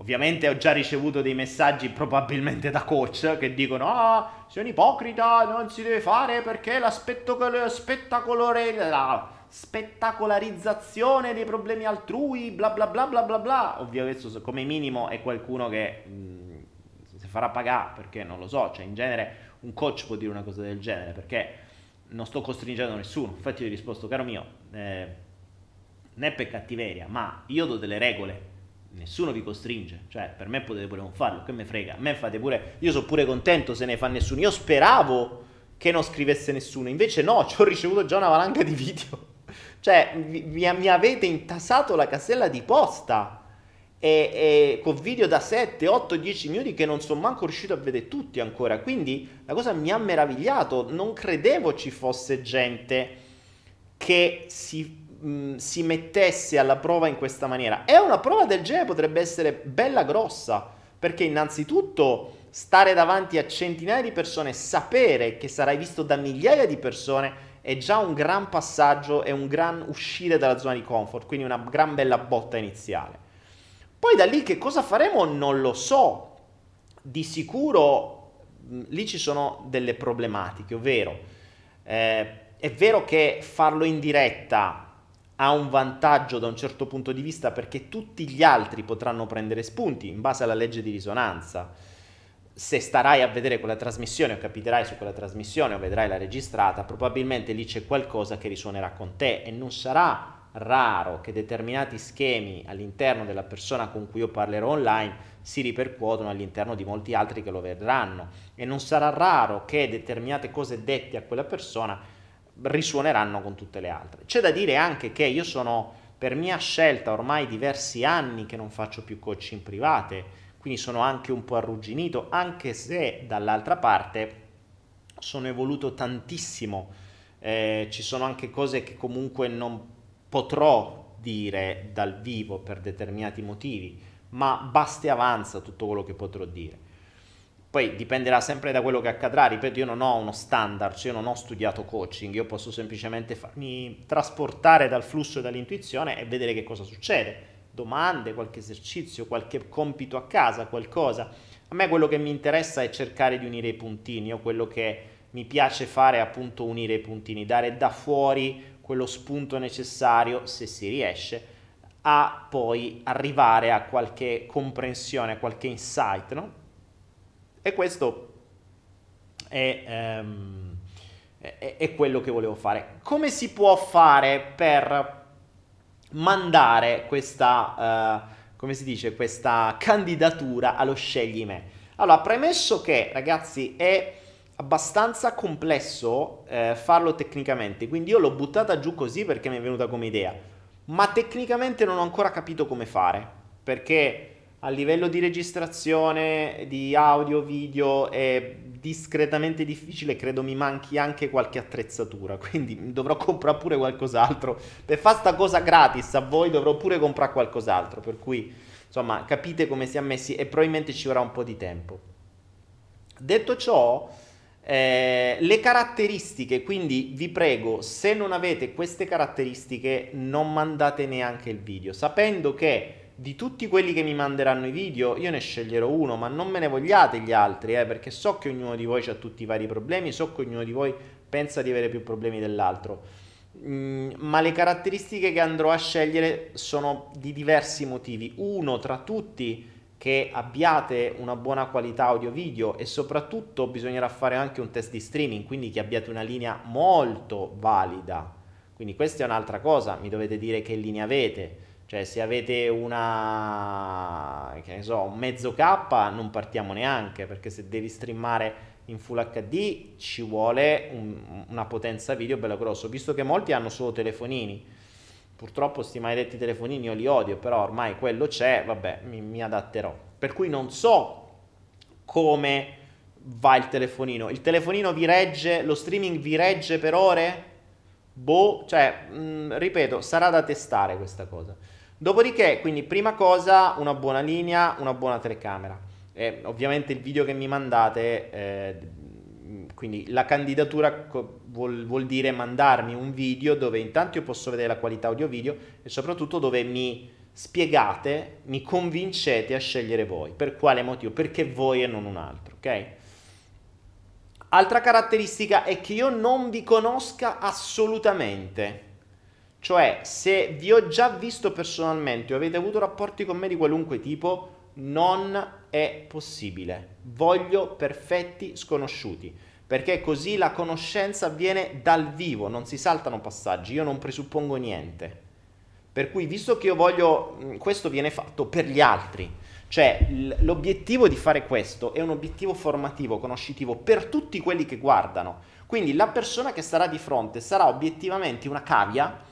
Ovviamente ho già ricevuto dei messaggi probabilmente da coach che dicono ah, sei un ipocrita, non si deve fare perché la spettacolarizzazione dei problemi altrui, bla bla bla bla bla bla. Ovviamente come minimo è qualcuno che mh, mm, si farà pagare perché non lo so, cioè in genere un coach può dire una cosa del genere perché non sto costringendo nessuno. Infatti io ho risposto, caro mio, eh, è per cattiveria, ma io do delle regole nessuno vi costringe, cioè per me potete pure non farlo, che me frega, a me fate pure, io sono pure contento se ne fa nessuno, io speravo che non scrivesse nessuno, invece no, ci ho ricevuto già una valanga di video, cioè vi, mi avete intasato la casella di posta e, e con video da 7, 8, 10 minuti che non sono manco riuscito a vedere tutti ancora, quindi la cosa mi ha meravigliato, non credevo ci fosse gente che si mh, si mettesse alla prova in questa maniera. E una prova del genere potrebbe essere bella grossa, perché innanzitutto stare davanti a centinaia di persone, sapere che sarai visto da migliaia di persone è già un gran passaggio e un gran uscire dalla zona di comfort, quindi una gran bella botta iniziale. Poi da lì che cosa faremo non lo so. Di sicuro lì ci sono delle problematiche, ovvero eh, è vero che farlo in diretta ha un vantaggio da un certo punto di vista perché tutti gli altri potranno prendere spunti in base alla legge di risonanza. Se starai a vedere quella trasmissione o capiterai su quella trasmissione o vedrai la registrata, probabilmente lì c'è qualcosa che risuonerà con te e non sarà raro che determinati schemi all'interno della persona con cui io parlerò online si ripercuotono all'interno di molti altri che lo vedranno e non sarà raro che determinate cose dette a quella persona risuoneranno con tutte le altre. C'è da dire anche che io sono per mia scelta ormai diversi anni che non faccio più coaching private, quindi sono anche un po' arrugginito, anche se dall'altra parte sono evoluto tantissimo, eh, ci sono anche cose che comunque non potrò dire dal vivo per determinati motivi, ma basta e avanza tutto quello che potrò dire. Poi dipenderà sempre da quello che accadrà, ripeto, io non ho uno standard, cioè io non ho studiato coaching, io posso semplicemente farmi trasportare dal flusso e dall'intuizione e vedere che cosa succede. Domande, qualche esercizio, qualche compito a casa, qualcosa. A me quello che mi interessa è cercare di unire i puntini, o quello che mi piace fare è appunto unire i puntini, dare da fuori quello spunto necessario, se si riesce, a poi arrivare a qualche comprensione, a qualche insight, no? E questo è, um, è, è, quello che volevo fare. Come si può fare per mandare questa, uh, come si dice, questa candidatura allo scegli me? Allora, premesso che, ragazzi, è abbastanza complesso eh, farlo tecnicamente, quindi io l'ho buttata giù così perché mi è venuta come idea, ma tecnicamente non ho ancora capito come fare, perché a livello di registrazione di audio, video è discretamente difficile, credo mi manchi anche qualche attrezzatura, quindi dovrò comprare pure qualcos'altro. Per fare sta cosa gratis a voi dovrò pure comprare qualcos'altro, per cui insomma capite come si è messi e probabilmente ci vorrà un po' di tempo. Detto ciò, eh, le caratteristiche, quindi vi prego, se non avete queste caratteristiche non mandate neanche il video, sapendo che di tutti quelli che mi manderanno i video, io ne sceglierò uno, ma non me ne vogliate gli altri, eh, perché so che ognuno di voi ha tutti i vari problemi, so che ognuno di voi pensa di avere più problemi dell'altro. Mm, ma le caratteristiche che andrò a scegliere sono di diversi motivi. Uno tra tutti, che abbiate una buona qualità audio-video e soprattutto bisognerà fare anche un test di streaming, quindi che abbiate una linea molto valida. Quindi questa è un'altra cosa, mi dovete dire che linea avete cioè, se avete una, che ne so, un mezzo K, non partiamo neanche, perché se devi streamare in Full HD ci vuole un, una potenza video bella grossa. Visto che molti hanno solo telefonini, purtroppo questi maledetti telefonini io li odio, però ormai quello c'è, vabbè, mi, mi adatterò. Per cui non so come va il telefonino. Il telefonino vi regge, lo streaming vi regge per ore? Boh, cioè, mh, ripeto, sarà da testare questa cosa. Dopodiché, quindi prima cosa, una buona linea, una buona telecamera. E ovviamente il video che mi mandate, eh, quindi la candidatura vuol, vuol, dire mandarmi un video dove intanto io posso vedere la qualità audio-video e soprattutto dove mi spiegate, mi convincete a scegliere voi. Per quale motivo? Perché voi e non un altro, ok? Altra caratteristica è che io non vi conosca assolutamente. Cioè, se vi ho già visto personalmente o avete avuto rapporti con me di qualunque tipo, non è possibile. Voglio perfetti sconosciuti, perché così la conoscenza avviene dal vivo, non si saltano passaggi, io non presuppongo niente. Per cui, visto che io voglio, mm, questo viene fatto per gli altri, cioè l'obiettivo di fare questo è un obiettivo formativo, conoscitivo per tutti quelli che guardano. Quindi la persona che sarà di fronte sarà obiettivamente una cavia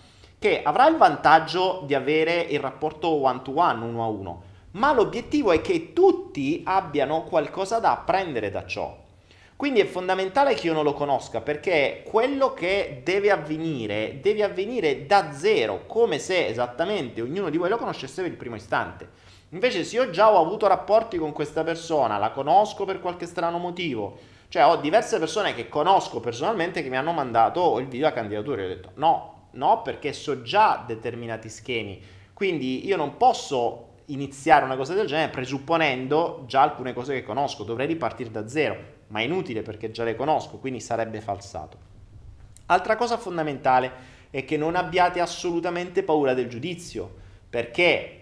che avrà il vantaggio di avere il rapporto one to one, uno a uno, ma l'obiettivo è che tutti abbiano qualcosa da apprendere da ciò. Quindi è fondamentale che io non lo conosca perché quello che deve avvenire deve avvenire da zero, come se esattamente ognuno di voi lo conoscesse per il primo istante. Invece se io già ho avuto rapporti con questa persona, la conosco per qualche strano motivo, cioè ho diverse persone che conosco personalmente che mi hanno mandato il video a candidatura e ho detto no, no, perché so già determinati schemi. Quindi io non posso iniziare una cosa del genere presupponendo già alcune cose che conosco, dovrei ripartire da zero, ma è inutile perché già le conosco, quindi sarebbe falsato. Altra cosa fondamentale è che non abbiate assolutamente paura del giudizio, perché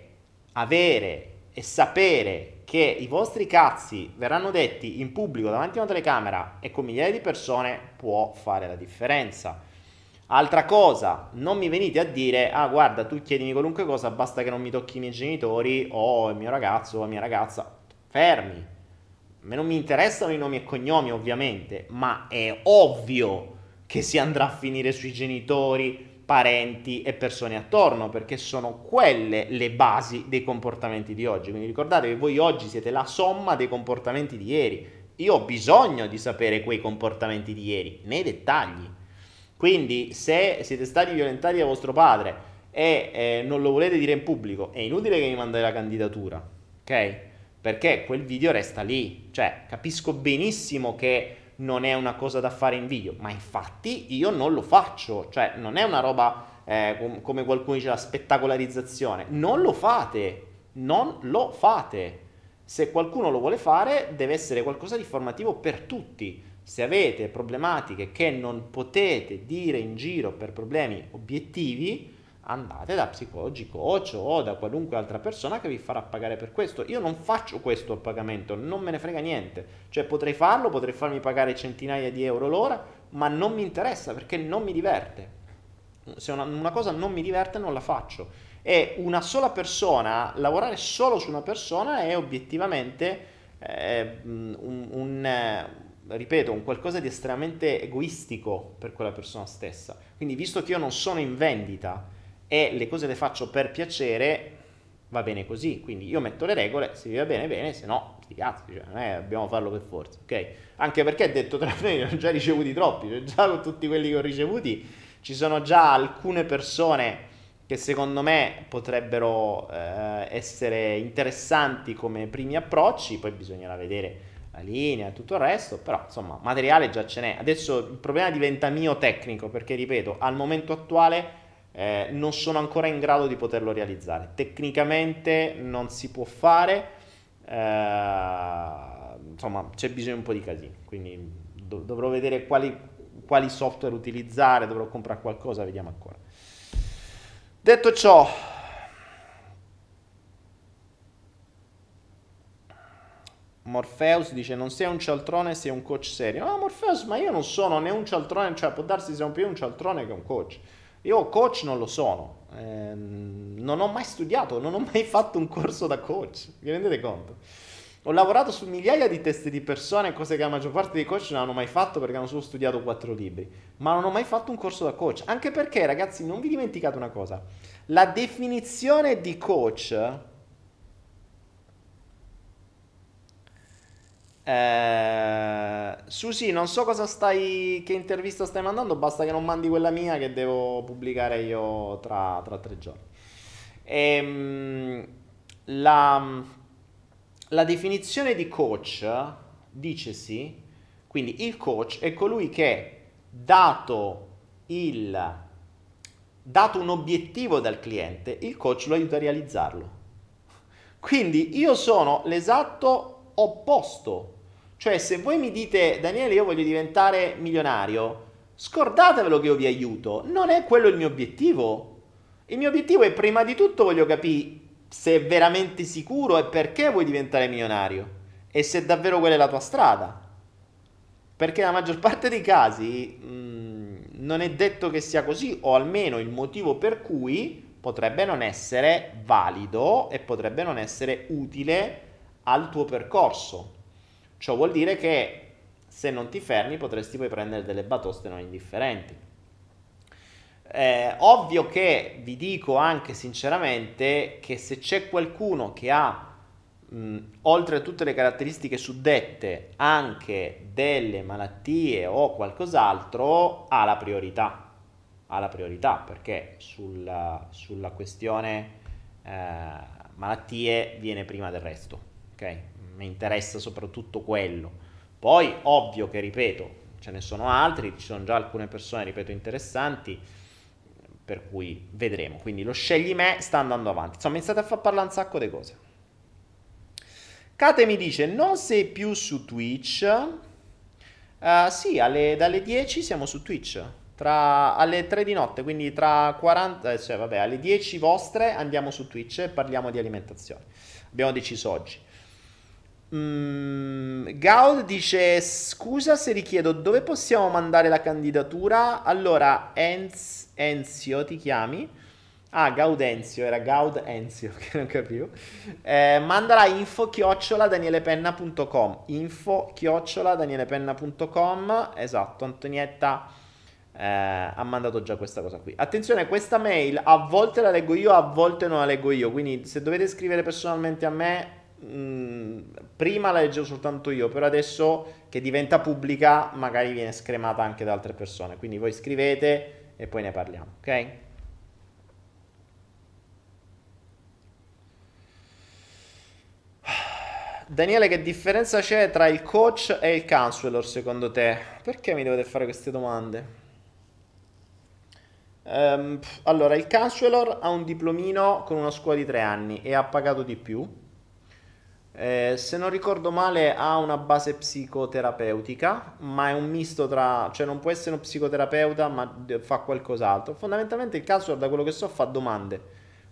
avere e sapere che i vostri cazzi verranno detti in pubblico davanti a una telecamera e con migliaia di persone può fare la differenza. Altra cosa, non mi venite a dire, ah guarda, tu chiedimi qualunque cosa, basta che non mi tocchi i miei genitori o il mio ragazzo o la mia ragazza. fermi. A me non mi interessano i nomi e cognomi, ovviamente, ma è ovvio che si andrà a finire sui genitori, parenti e persone attorno, perché sono quelle le basi dei comportamenti di oggi. Quindi ricordate che voi oggi siete la somma dei comportamenti di ieri. Io ho bisogno di sapere quei comportamenti di ieri, nei dettagli. Quindi se siete stati violentati da vostro padre e eh, non lo volete dire in pubblico, è inutile che mi mandate la candidatura, ok? Perché quel video resta lì. Cioè, capisco benissimo che non è una cosa da fare in video, ma infatti io non lo faccio, cioè non è una roba eh, come qualcuno dice la spettacolarizzazione, non lo fate, non lo fate. Se qualcuno lo vuole fare deve essere qualcosa di formativo per tutti. Se avete problematiche che non potete dire in giro per problemi obiettivi, andate da psicologi coach o da qualunque altra persona che vi farà pagare per questo. Io non faccio questo a pagamento, non me ne frega niente. Cioè potrei farlo, potrei farmi pagare centinaia di euro l'ora, ma non mi interessa perché non mi diverte. Se una, una cosa non mi diverte non la faccio. E una sola persona, lavorare solo su una persona è obiettivamente eh, un, un eh, ripeto, un qualcosa di estremamente egoistico per quella persona stessa. Quindi, visto che io non sono in vendita, e le cose le faccio per piacere, va bene così. Quindi io metto le regole, se vi va bene, bene, se no, sti cazzi, cioè, non è, dobbiamo farlo per forza, ok? Anche perché detto tra noi ne ho già ricevuti troppi, cioè già con tutti quelli che ho ricevuti ci sono già alcune persone che secondo me potrebbero eh, essere interessanti come primi approcci, poi bisognerà vedere la linea tutto il resto, però insomma materiale già ce n'è. Adesso il problema diventa mio tecnico perché ripeto, al momento attuale eh, non sono ancora in grado di poterlo realizzare. Tecnicamente non si può fare, eh, insomma c'è bisogno un po' di casino, quindi dov- dovrò vedere quali, quali software utilizzare, dovrò comprare qualcosa, vediamo ancora. Detto ciò, Morpheus dice non sei un cialtrone, sei un coach serio. No, Morpheus, ma io non sono né un cialtrone, cioè può darsi sia un più un cialtrone che un coach. Io coach non lo sono, eh, non ho mai studiato, non ho mai fatto un corso da coach, vi rendete conto? Ho lavorato su migliaia di test di persone, cose che la maggior parte dei coach non hanno mai fatto perché hanno solo studiato quattro libri, ma non ho mai fatto un corso da coach, anche perché ragazzi non vi dimenticate una cosa, la definizione di coach Eh, Susi, non so cosa stai, che intervista stai mandando, basta che non mandi quella mia che devo pubblicare io tra, tra tre giorni. Ehm, la, la definizione di coach dice sì, quindi il coach è colui che dato, il, dato un obiettivo dal cliente, il coach lo aiuta a realizzarlo. Quindi io sono l'esatto opposto cioè, se voi mi dite, Daniele, io voglio diventare milionario, scordatevelo che io vi aiuto. Non è quello il mio obiettivo. Il mio obiettivo è prima di tutto voglio capire se è veramente sicuro e perché vuoi diventare milionario e se davvero quella è la tua strada. Perché nella maggior parte dei casi mh, mm, non è detto che sia così, o almeno il motivo per cui potrebbe non essere valido e potrebbe non essere utile al tuo percorso. Ciò vuol dire che se non ti fermi potresti poi prendere delle batoste non indifferenti. Eh, ovvio che vi dico anche sinceramente che se c'è qualcuno che ha, mh, oltre a tutte le caratteristiche suddette, anche delle malattie o qualcos'altro, ha la priorità. Ha la priorità perché sulla, sulla questione eh, malattie viene prima del resto. ok? Mi interessa soprattutto quello. Poi, ovvio che, ripeto, ce ne sono altri, ci sono già alcune persone, ripeto, interessanti, per cui vedremo. Quindi lo scegli me sta andando avanti. Insomma, iniziate a far parlare un sacco di cose. Kate mi dice, non sei più su Twitch? Uh, sì, alle, dalle 10 siamo su Twitch. Tra, alle 3 di notte, quindi tra 40, eh, cioè vabbè, alle 10 vostre andiamo su Twitch e parliamo di alimentazione. Abbiamo deciso oggi. Mm, Gaud dice scusa se richiedo dove possiamo mandare la candidatura. Allora, Enz, Enzio ti chiami? Ah, Gaudenzio, era Gaudenzio, che non capivo. Eh, mandala info chiocciola danielepenna.com. Info chiocciola danielepenna.com. Esatto, Antonietta eh, ha mandato già questa cosa qui. Attenzione, questa mail a volte la leggo io, a volte non la leggo io. Quindi se dovete scrivere personalmente a me, mh, mm, prima la leggevo soltanto io, però adesso che diventa pubblica magari viene scremata anche da altre persone. Quindi voi scrivete e poi ne parliamo, ok? Daniele, che differenza c'è tra il coach e il counselor secondo te? Perché mi dovete fare queste domande? Um, allora, il counselor ha un diplomino con una scuola di tre anni e ha pagato di più. Eh, se non ricordo male, ha una base psicoterapeutica, ma è un misto tra, cioè non può essere uno psicoterapeuta, ma fa qualcos'altro. Fondamentalmente il counselor, da quello che so, fa domande.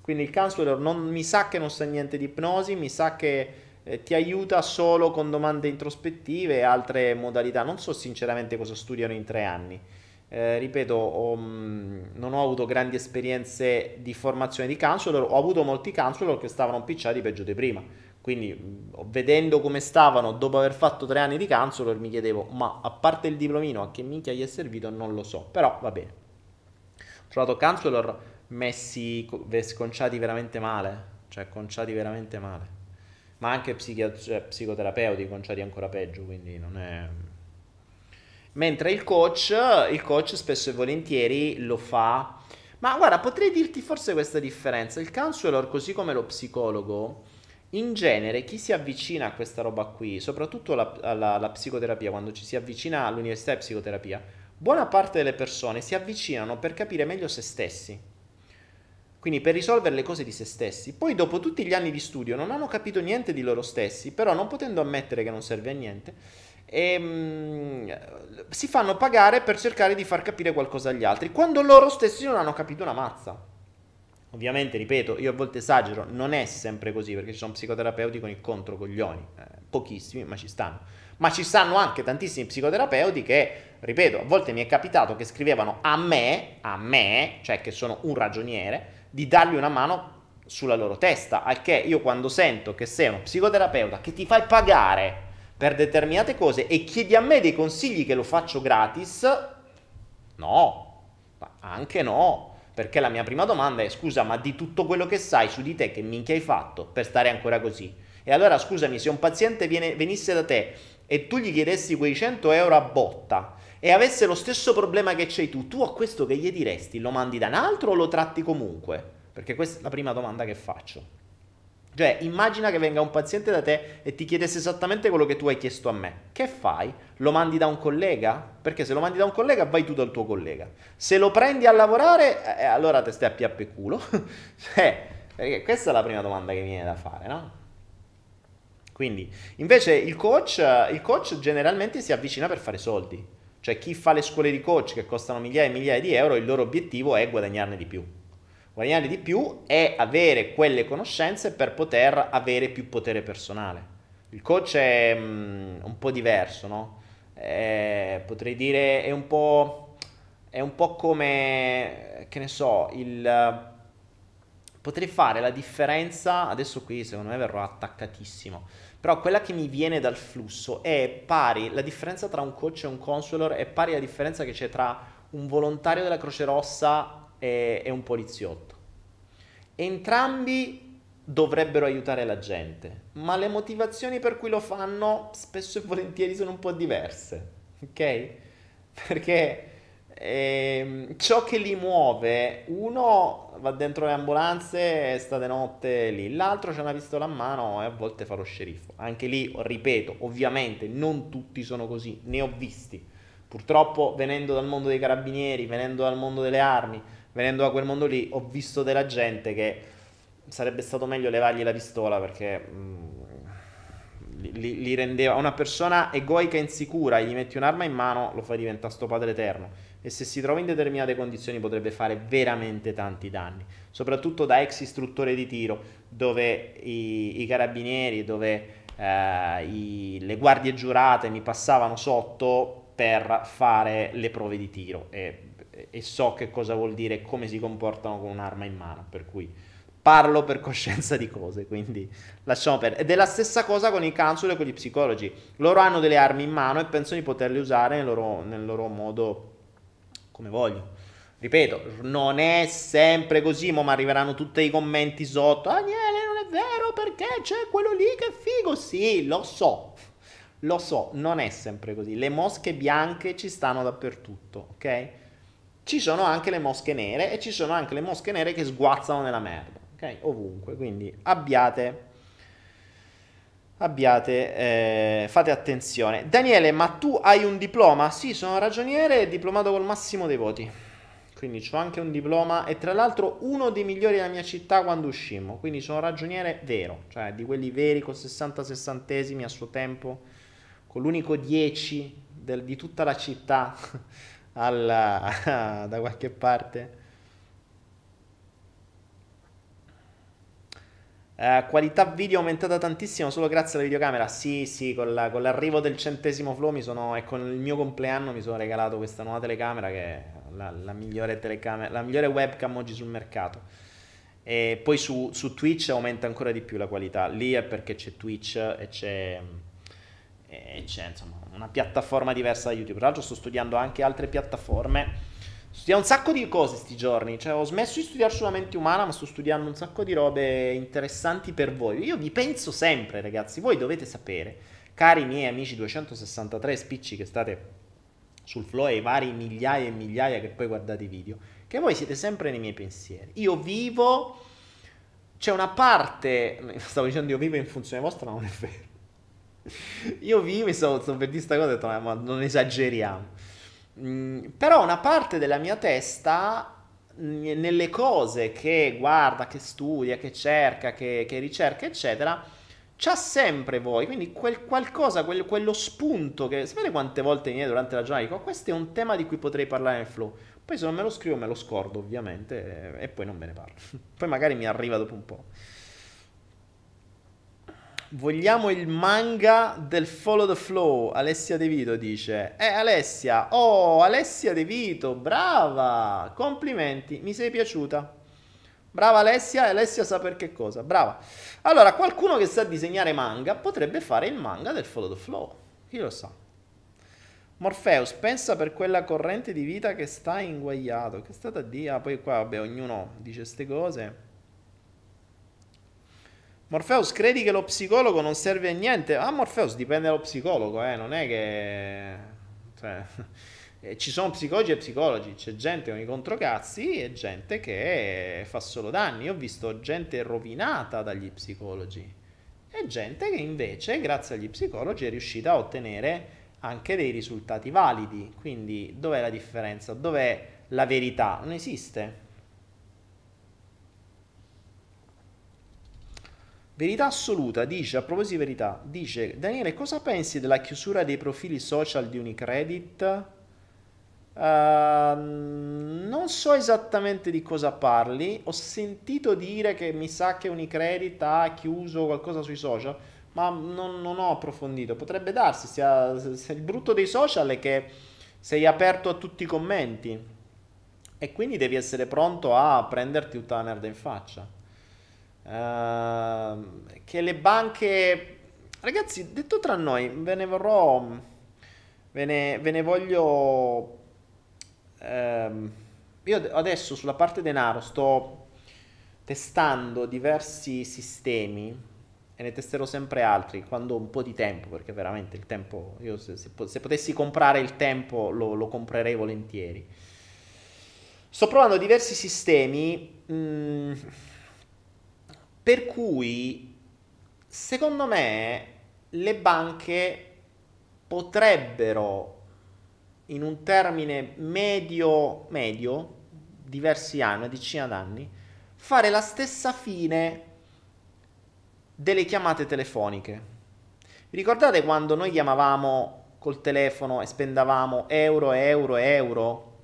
Quindi il counselor non mi sa che non sa niente di ipnosi, mi sa che eh, ti aiuta solo con domande introspettive e altre modalità. Non so sinceramente cosa studiano in tre anni. Eh, ripeto, ho, mm, non ho avuto grandi esperienze di formazione di counselor, ho avuto molti counselor che stavano picciati peggio di prima. Quindi, vedendo come stavano dopo aver fatto tre anni di counselor, mi chiedevo, ma a parte il diplomino, a che minchia gli è servito? Non lo so. Però va bene. Ho trovato counselor messi, sconciati veramente male. Cioè, conciati veramente male ma anche psichi- cioè, psicoterapeuti conciati ancora peggio, quindi non è... Mentre il coach, il coach spesso e volentieri lo fa... Ma guarda, potrei dirti forse questa differenza. Il counselor, così come lo psicologo, in genere chi si avvicina a questa roba qui, soprattutto alla, alla, alla psicoterapia, quando ci si avvicina all'università di psicoterapia, buona parte delle persone si avvicinano per capire meglio se stessi quindi per risolvere le cose di se stessi. Poi dopo tutti gli anni di studio non hanno capito niente di loro stessi, però non potendo ammettere che non serve a niente, ehm, si fanno pagare per cercare di far capire qualcosa agli altri, quando loro stessi non hanno capito una mazza. Ovviamente, ripeto, io a volte esagero, non è sempre così, perché ci sono psicoterapeuti con il controcoglioni, eh, pochissimi, ma ci stanno. Ma ci stanno anche tantissimi psicoterapeuti che, ripeto, a volte mi è capitato che scrivevano a me, a me, cioè che sono un ragioniere, di dargli una mano sulla loro testa. Al che io quando sento che sei uno psicoterapeuta che ti fai pagare per determinate cose e chiedi a me dei consigli che lo faccio gratis, no, anche no. Perché la mia prima domanda è: scusa, ma di tutto quello che sai su di te, che minchia hai fatto per stare ancora così? E allora scusami, se un paziente viene, venisse da te e tu gli chiedessi quei 100 euro a botta e avesse lo stesso problema che c'hai tu, tu a questo che gli diresti? Lo mandi da un altro o lo tratti comunque? Perché questa è la prima domanda che faccio. Cioè, immagina che venga un paziente da te e ti chiedesse esattamente quello che tu hai chiesto a me. Che fai? Lo mandi da un collega? Perché se lo mandi da un collega, vai tu dal tuo collega. Se lo prendi a lavorare, eh, allora te stai a piappe culo. cioè, perché questa è la prima domanda che mi viene da fare, no? Quindi, invece, il coach, il coach generalmente si avvicina per fare soldi. Cioè chi fa le scuole di coach che costano migliaia e migliaia di euro, il loro obiettivo è guadagnarne di più. Guadagnarne di più è avere quelle conoscenze per poter avere più potere personale. Il coach è um, un po' diverso, no? È, potrei dire è un po', è un po' come, che ne so, il... Potrei fare la differenza, adesso qui secondo me verrò attaccatissimo, però quella che mi viene dal flusso è pari, la differenza tra un coach e un counselor è pari alla differenza che c'è tra un volontario della Croce Rossa e, e un poliziotto. Entrambi dovrebbero aiutare la gente, ma le motivazioni per cui lo fanno spesso e volentieri sono un po' diverse, ok? Perché eh, ciò che li muove, uno va dentro le ambulanze e sta di notte lì, l'altro c'ha una pistola a mano e a volte fa lo sceriffo. Anche lì, ripeto, ovviamente non tutti sono così, ne ho visti. Purtroppo venendo dal mondo dei carabinieri, venendo dal mondo delle armi, venendo da quel mondo lì, ho visto della gente che sarebbe stato meglio levargli la pistola perché mh, mm, li, li rendeva una persona egoica e insicura, gli metti un'arma in mano, lo fai diventare sto padre eterno. E se si trova in determinate condizioni potrebbe fare veramente tanti danni, soprattutto da ex istruttore di tiro, dove i, i carabinieri, dove eh, i, le guardie giurate mi passavano sotto per fare le prove di tiro e, e so che cosa vuol dire e come si comportano con un'arma in mano, per cui parlo per coscienza di cose, quindi lasciamo perdere. Ed è la stessa cosa con i counselor e con gli psicologi. Loro hanno delle armi in mano e pensano di poterle usare nel loro, nel loro modo come vogliono. Ripeto, non è sempre così, ma arriveranno tutti i commenti sotto. Daniele, non è vero perché c'è quello lì che è figo. Sì, lo so, lo so, non è sempre così. Le mosche bianche ci stanno dappertutto, ok? Ci sono anche le mosche nere e ci sono anche le mosche nere che sguazzano nella merda, ok? Ovunque, quindi abbiate abbiate, eh, fate attenzione. Daniele, ma tu hai un diploma? Sì, sono ragioniere e diplomato col massimo dei voti. Quindi ho anche un diploma e tra l'altro uno dei migliori della mia città quando uscimmo. Quindi sono ragioniere vero, cioè di quelli veri con 60 sessantesimi a suo tempo, con l'unico 10 del, di tutta la città alla, da qualche parte. Uh, qualità video aumentata tantissimo solo grazie alla videocamera. Sì, sì, con, la, con, l'arrivo del centesimo flow mi sono, e con il mio compleanno mi sono regalato questa nuova telecamera che è la, la migliore telecamera, la migliore webcam oggi sul mercato. E poi su, su, Twitch aumenta ancora di più la qualità. Lì è perché c'è Twitch e c'è, e c'è insomma, una piattaforma diversa da YouTube. Tra l'altro sto studiando anche altre piattaforme Studio un sacco di cose sti giorni, cioè ho smesso di studiare sulla mente umana, ma sto studiando un sacco di robe interessanti per voi. Io vi penso sempre, ragazzi, voi dovete sapere, cari miei amici 263 spicci che state sul flow e i vari migliaia e migliaia che poi guardate i video, che voi siete sempre nei miei pensieri. Io vivo, c'è una parte, stavo dicendo io vivo in funzione vostra, ma non è vero. Io vivo, mi stavo, stavo per dire questa cosa, ho detto, ma non esageriamo. Mm, però una parte della mia testa nelle cose che guarda, che studia, che cerca, che, che ricerca, eccetera, c'ha sempre voi. Quindi quel qualcosa, quel, quello spunto che sapete quante volte viene durante la giornata dico, questo è un tema di cui potrei parlare nel flow. Poi se non me lo scrivo me lo scordo, ovviamente, e, e poi non me ne parlo. poi magari mi arriva dopo un po'. Vogliamo il manga del Follow the Flow. Alessia De Vito dice. Eh, Alessia. Oh, Alessia De Vito, brava. Complimenti, mi sei piaciuta. Brava Alessia, Alessia sa per che cosa. Brava. Allora, qualcuno che sa disegnare manga potrebbe fare il manga del Follow the Flow. Chi lo sa? Morpheus, pensa per quella corrente di vita che sta inguagliato. Che è stata di... Ah, poi qua, vabbè, ognuno dice queste cose. Morpheus, credi che lo psicologo non serve a niente? Ah, Morpheus, dipende dallo psicologo, eh, non è che... Cioè, eh, ci sono psicologi e psicologi, c'è gente con i controcazzi e gente che fa solo danni. Io ho visto gente rovinata dagli psicologi e gente che invece, grazie agli psicologi, è riuscita a ottenere anche dei risultati validi. Quindi dov'è la differenza? Dov'è la verità? Non esiste. Verità assoluta dice, a proposito di verità, dice Daniele, cosa pensi della chiusura dei profili social di Unicredit? Uh, non so esattamente di cosa parli, ho sentito dire che mi sa che Unicredit ha chiuso qualcosa sui social, ma non, non ho approfondito. Potrebbe darsi, sia, il brutto dei social è che sei aperto a tutti i commenti e quindi devi essere pronto a prenderti tutta la merda in faccia. Uh, che le banche ragazzi detto tra noi ve ne vorrò ve ne, ve ne voglio uh, io adesso sulla parte denaro sto testando diversi sistemi e ne testerò sempre altri quando ho un po' di tempo perché veramente il tempo io se, se, se potessi comprare il tempo lo, lo, comprerei volentieri. Sto provando diversi sistemi mm, per cui, secondo me, le banche potrebbero, in un termine medio, medio, diversi anni, una decina d'anni, fare la stessa fine delle chiamate telefoniche. Vi ricordate quando noi chiamavamo col telefono e spendavamo euro, euro, euro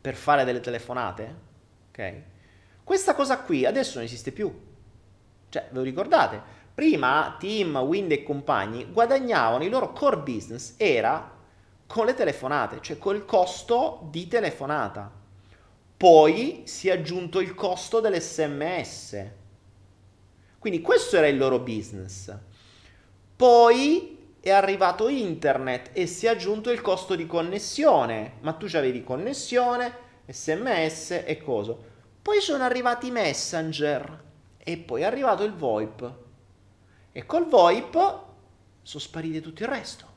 per fare delle telefonate? Ok? Questa cosa qui adesso non esiste più. Cioè, ve lo ricordate? Prima Team, Wind e compagni guadagnavano, il loro core business era con le telefonate, cioè col costo di telefonata. Poi si è aggiunto il costo dell'SMS. Quindi questo era il loro business. Poi è arrivato internet e si è aggiunto il costo di connessione. Ma tu avevi connessione, sms e cosa. Poi sono arrivati i messenger e poi è arrivato il VoIP. E col VoIP sono spariti tutto il resto.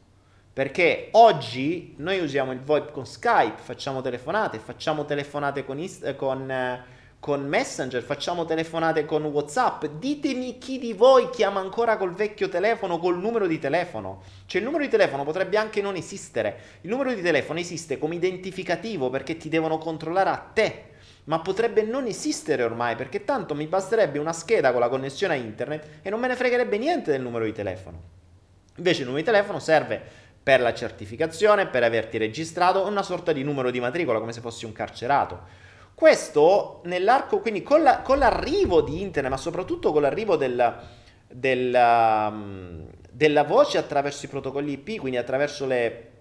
Perché oggi noi usiamo il VoIP con Skype, facciamo telefonate, facciamo telefonate con, ist- con, con Messenger, facciamo telefonate con WhatsApp. Ditemi chi di voi chiama ancora col vecchio telefono, col numero di telefono. Cioè il numero di telefono potrebbe anche non esistere. Il numero di telefono esiste come identificativo perché ti devono controllare a te. Ma potrebbe non esistere ormai perché tanto mi basterebbe una scheda con la connessione a internet e non me ne fregherebbe niente del numero di telefono. Invece il numero di telefono serve per la certificazione, per averti registrato, una sorta di numero di matricola come se fossi un carcerato. Questo nell'arco, quindi con, la, con l'arrivo di internet, ma soprattutto con l'arrivo del, del, um, della voce attraverso i protocolli IP, quindi attraverso, le,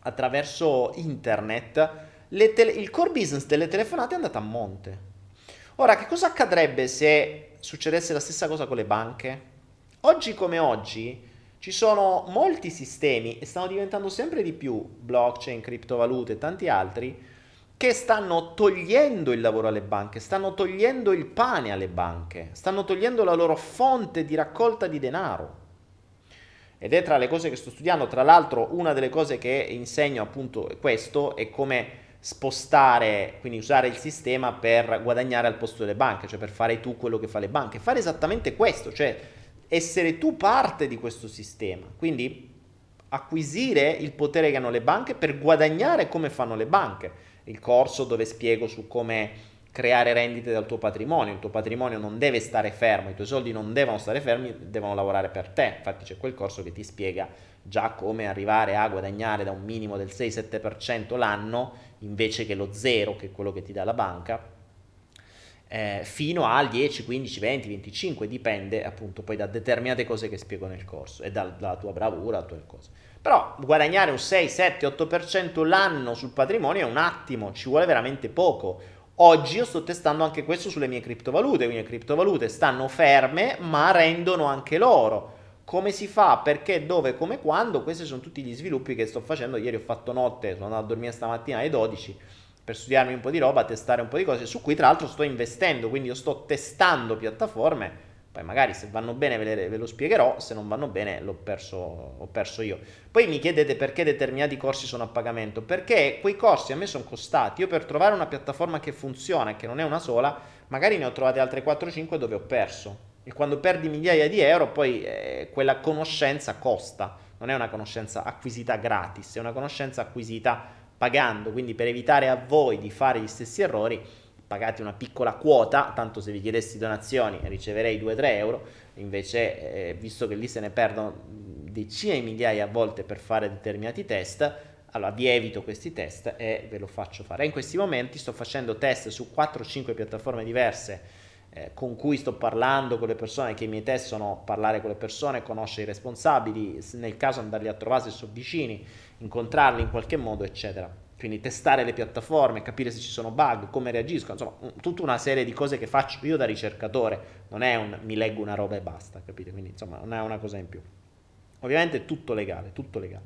attraverso internet, tele, il core business delle telefonate è andato a monte. Ora, che cosa accadrebbe se succedesse la stessa cosa con le banche? Oggi come oggi, ci sono molti sistemi e stanno diventando sempre di più blockchain, criptovalute e tanti altri che stanno togliendo il lavoro alle banche, stanno togliendo il pane alle banche, stanno togliendo la loro fonte di raccolta di denaro. Ed è tra le cose che sto studiando, tra l'altro una delle cose che insegno appunto è questo, è come spostare, quindi usare il sistema per guadagnare al posto delle banche, cioè per fare tu quello che fa le banche, fare esattamente questo, cioè essere tu parte di questo sistema. Quindi acquisire il potere che hanno le banche per guadagnare come fanno le banche. Il corso dove spiego su come creare rendite dal tuo patrimonio. Il tuo patrimonio non deve stare fermo, i tuoi soldi non devono stare fermi, devono lavorare per te. Infatti c'è quel corso che ti spiega già come arrivare a guadagnare da un minimo del 6-7% l'anno invece che lo zero, che è quello che ti dà la banca eh, fino al 10, 15, 20, 25, dipende appunto poi da determinate cose che spiego nel corso e dal, dalla tua bravura, dalla tua cosa. Però guadagnare un 6, 7, 8% l'anno sul patrimonio è un attimo, ci vuole veramente poco. Oggi io sto testando anche questo sulle mie criptovalute, le criptovalute stanno ferme ma rendono anche loro. Come si fa, perché, dove, come, quando, questi sono tutti gli sviluppi che sto facendo. Ieri ho fatto notte, sono andato a dormire stamattina alle 12 per studiarmi un po' di roba, testare un po' di cose, su cui tra l'altro sto investendo, quindi io sto testando piattaforme, poi magari se vanno bene ve, le, ve lo spiegherò, se non vanno bene l'ho perso, ho perso io. Poi mi chiedete perché determinati corsi sono a pagamento, perché quei corsi a me sono costati, io per trovare una piattaforma che funziona che non è una sola, magari ne ho trovate altre 4-5 dove ho perso. E quando perdi migliaia di euro, poi eh, quella conoscenza costa, non è una conoscenza acquisita gratis, è una conoscenza acquisita pagando, quindi per evitare a voi di fare gli stessi errori, pagate una piccola quota, tanto se vi chiedessi donazioni riceverei 2-3 euro, invece eh, visto che lì se ne perdono decine di migliaia a volte per fare determinati test, allora vi evito questi test e ve lo faccio fare. in questi momenti sto facendo test su 4-5 piattaforme diverse eh, con cui sto parlando con le persone, che i miei parlare con le persone, conoscere i responsabili, nel caso andarli a trovare se sono vicini, incontrarli in qualche modo, eccetera. Quindi testare le piattaforme, capire se ci sono bug, come reagiscono, insomma, tutta una serie di cose che faccio io da ricercatore, non è un mi leggo una roba e basta, capite? Quindi insomma, non è una cosa in più. Ovviamente è tutto legale, tutto legale.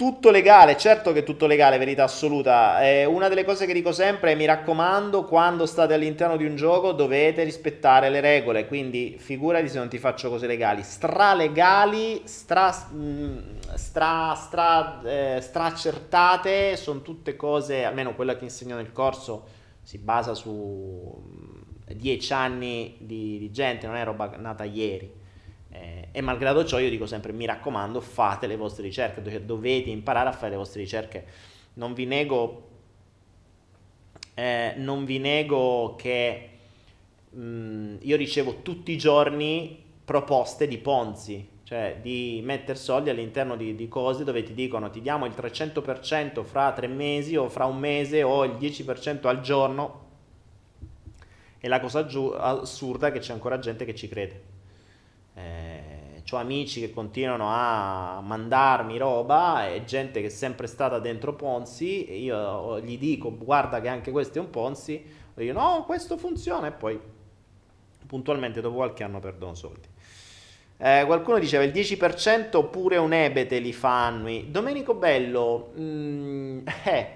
Tutto legale, certo che è tutto legale, verità assoluta. Eh, una delle cose che dico sempre è mi raccomando, quando state all'interno di un gioco dovete rispettare le regole, quindi figurati se non ti faccio cose legali. Stralegali, stra, mm, stra, stra, eh, stracertate, sono tutte cose, almeno quella che insegno nel corso, si basa su mm, dieci anni di, di gente, non è roba nata ieri. Eh, e malgrado ciò io dico sempre, mi raccomando, fate le vostre ricerche, dovete imparare a fare le vostre ricerche. Non vi nego, eh, non vi nego che mh, mm, io ricevo tutti i giorni proposte di Ponzi, cioè di mettere soldi all'interno di, di, cose dove ti dicono ti diamo il 300% fra tre mesi o fra un mese o il 10% al giorno. E la cosa giu- assurda è che c'è ancora gente che ci crede. Eh, ho amici che continuano a mandarmi roba e gente che è sempre stata dentro Ponzi e io gli dico guarda che anche questo è un Ponzi, e io no, questo funziona e poi puntualmente dopo qualche anno perdono soldi. Eh, qualcuno diceva il 10% oppure un ebete li fa annui. Domenico Bello, mm, eh,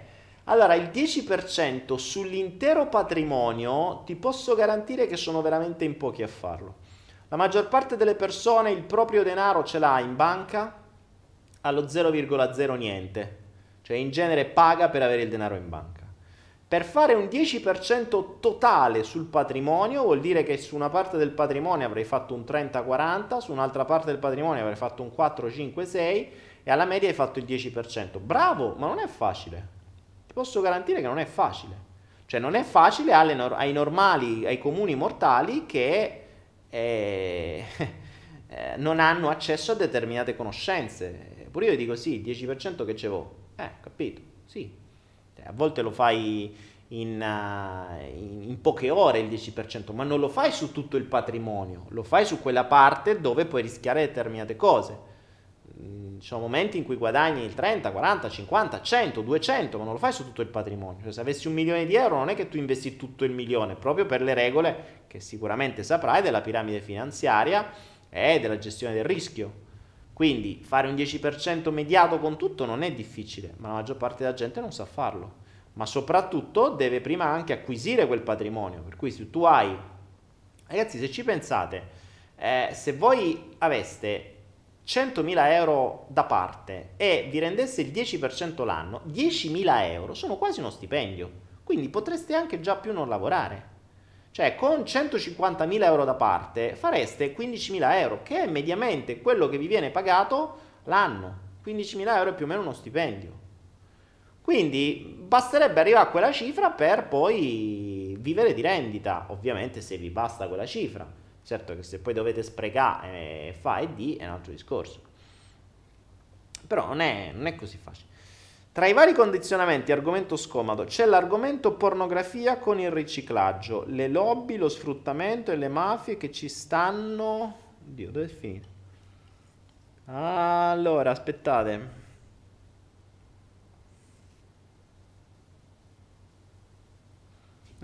allora il 10% sull'intero patrimonio ti posso garantire che sono veramente in pochi a farlo. La maggior parte delle persone il proprio denaro ce l'ha in banca allo 0,0 niente, cioè in genere paga per avere il denaro in banca. Per fare un 10% totale sul patrimonio vuol dire che su una parte del patrimonio avrei fatto un 30-40, su un'altra parte del patrimonio avrei fatto un 4-5-6 e alla media hai fatto il 10%. Bravo, ma non è facile. Ti posso garantire che non è facile. Cioè non è facile ai normali, ai comuni mortali che eh, eh, non hanno accesso a determinate conoscenze. Pure io dico sì, 10% che c'avevo. Eh, capito? Sì. Cioè, a volte lo fai in, uh, in, in, poche ore il 10%, ma non lo fai su tutto il patrimonio, lo fai su quella parte dove puoi rischiare determinate cose. Mm, ci sono momenti in cui guadagni il 30, 40, 50, 100, 200, ma non lo fai su tutto il patrimonio. Cioè, se avessi un milione di euro non è che tu investi tutto il milione, proprio per le regole che sicuramente saprai della piramide finanziaria e della gestione del rischio. Quindi fare un 10% mediato con tutto non è difficile, ma la maggior parte della gente non sa farlo. Ma soprattutto deve prima anche acquisire quel patrimonio. Per cui se tu hai... Ragazzi, se ci pensate, eh, se voi aveste 100.000 euro da parte e vi rendesse il 10% l'anno, 10.000 euro sono quasi uno stipendio. Quindi potreste anche già più non lavorare. Cioè con 150.000 euro da parte fareste 15.000 euro, che è mediamente quello che vi viene pagato l'anno. 15.000 euro è più o meno uno stipendio. Quindi basterebbe arrivare a quella cifra per poi vivere di rendita, ovviamente se vi basta quella cifra. Certo che se poi dovete sprecare e fa e di è un altro discorso. Però non è, non è così facile. Tra i vari condizionamenti, argomento scomodo, c'è l'argomento pornografia con il riciclaggio, le lobby, lo sfruttamento e le mafie che ci stanno... Dio, dove è finito? Allora, aspettate.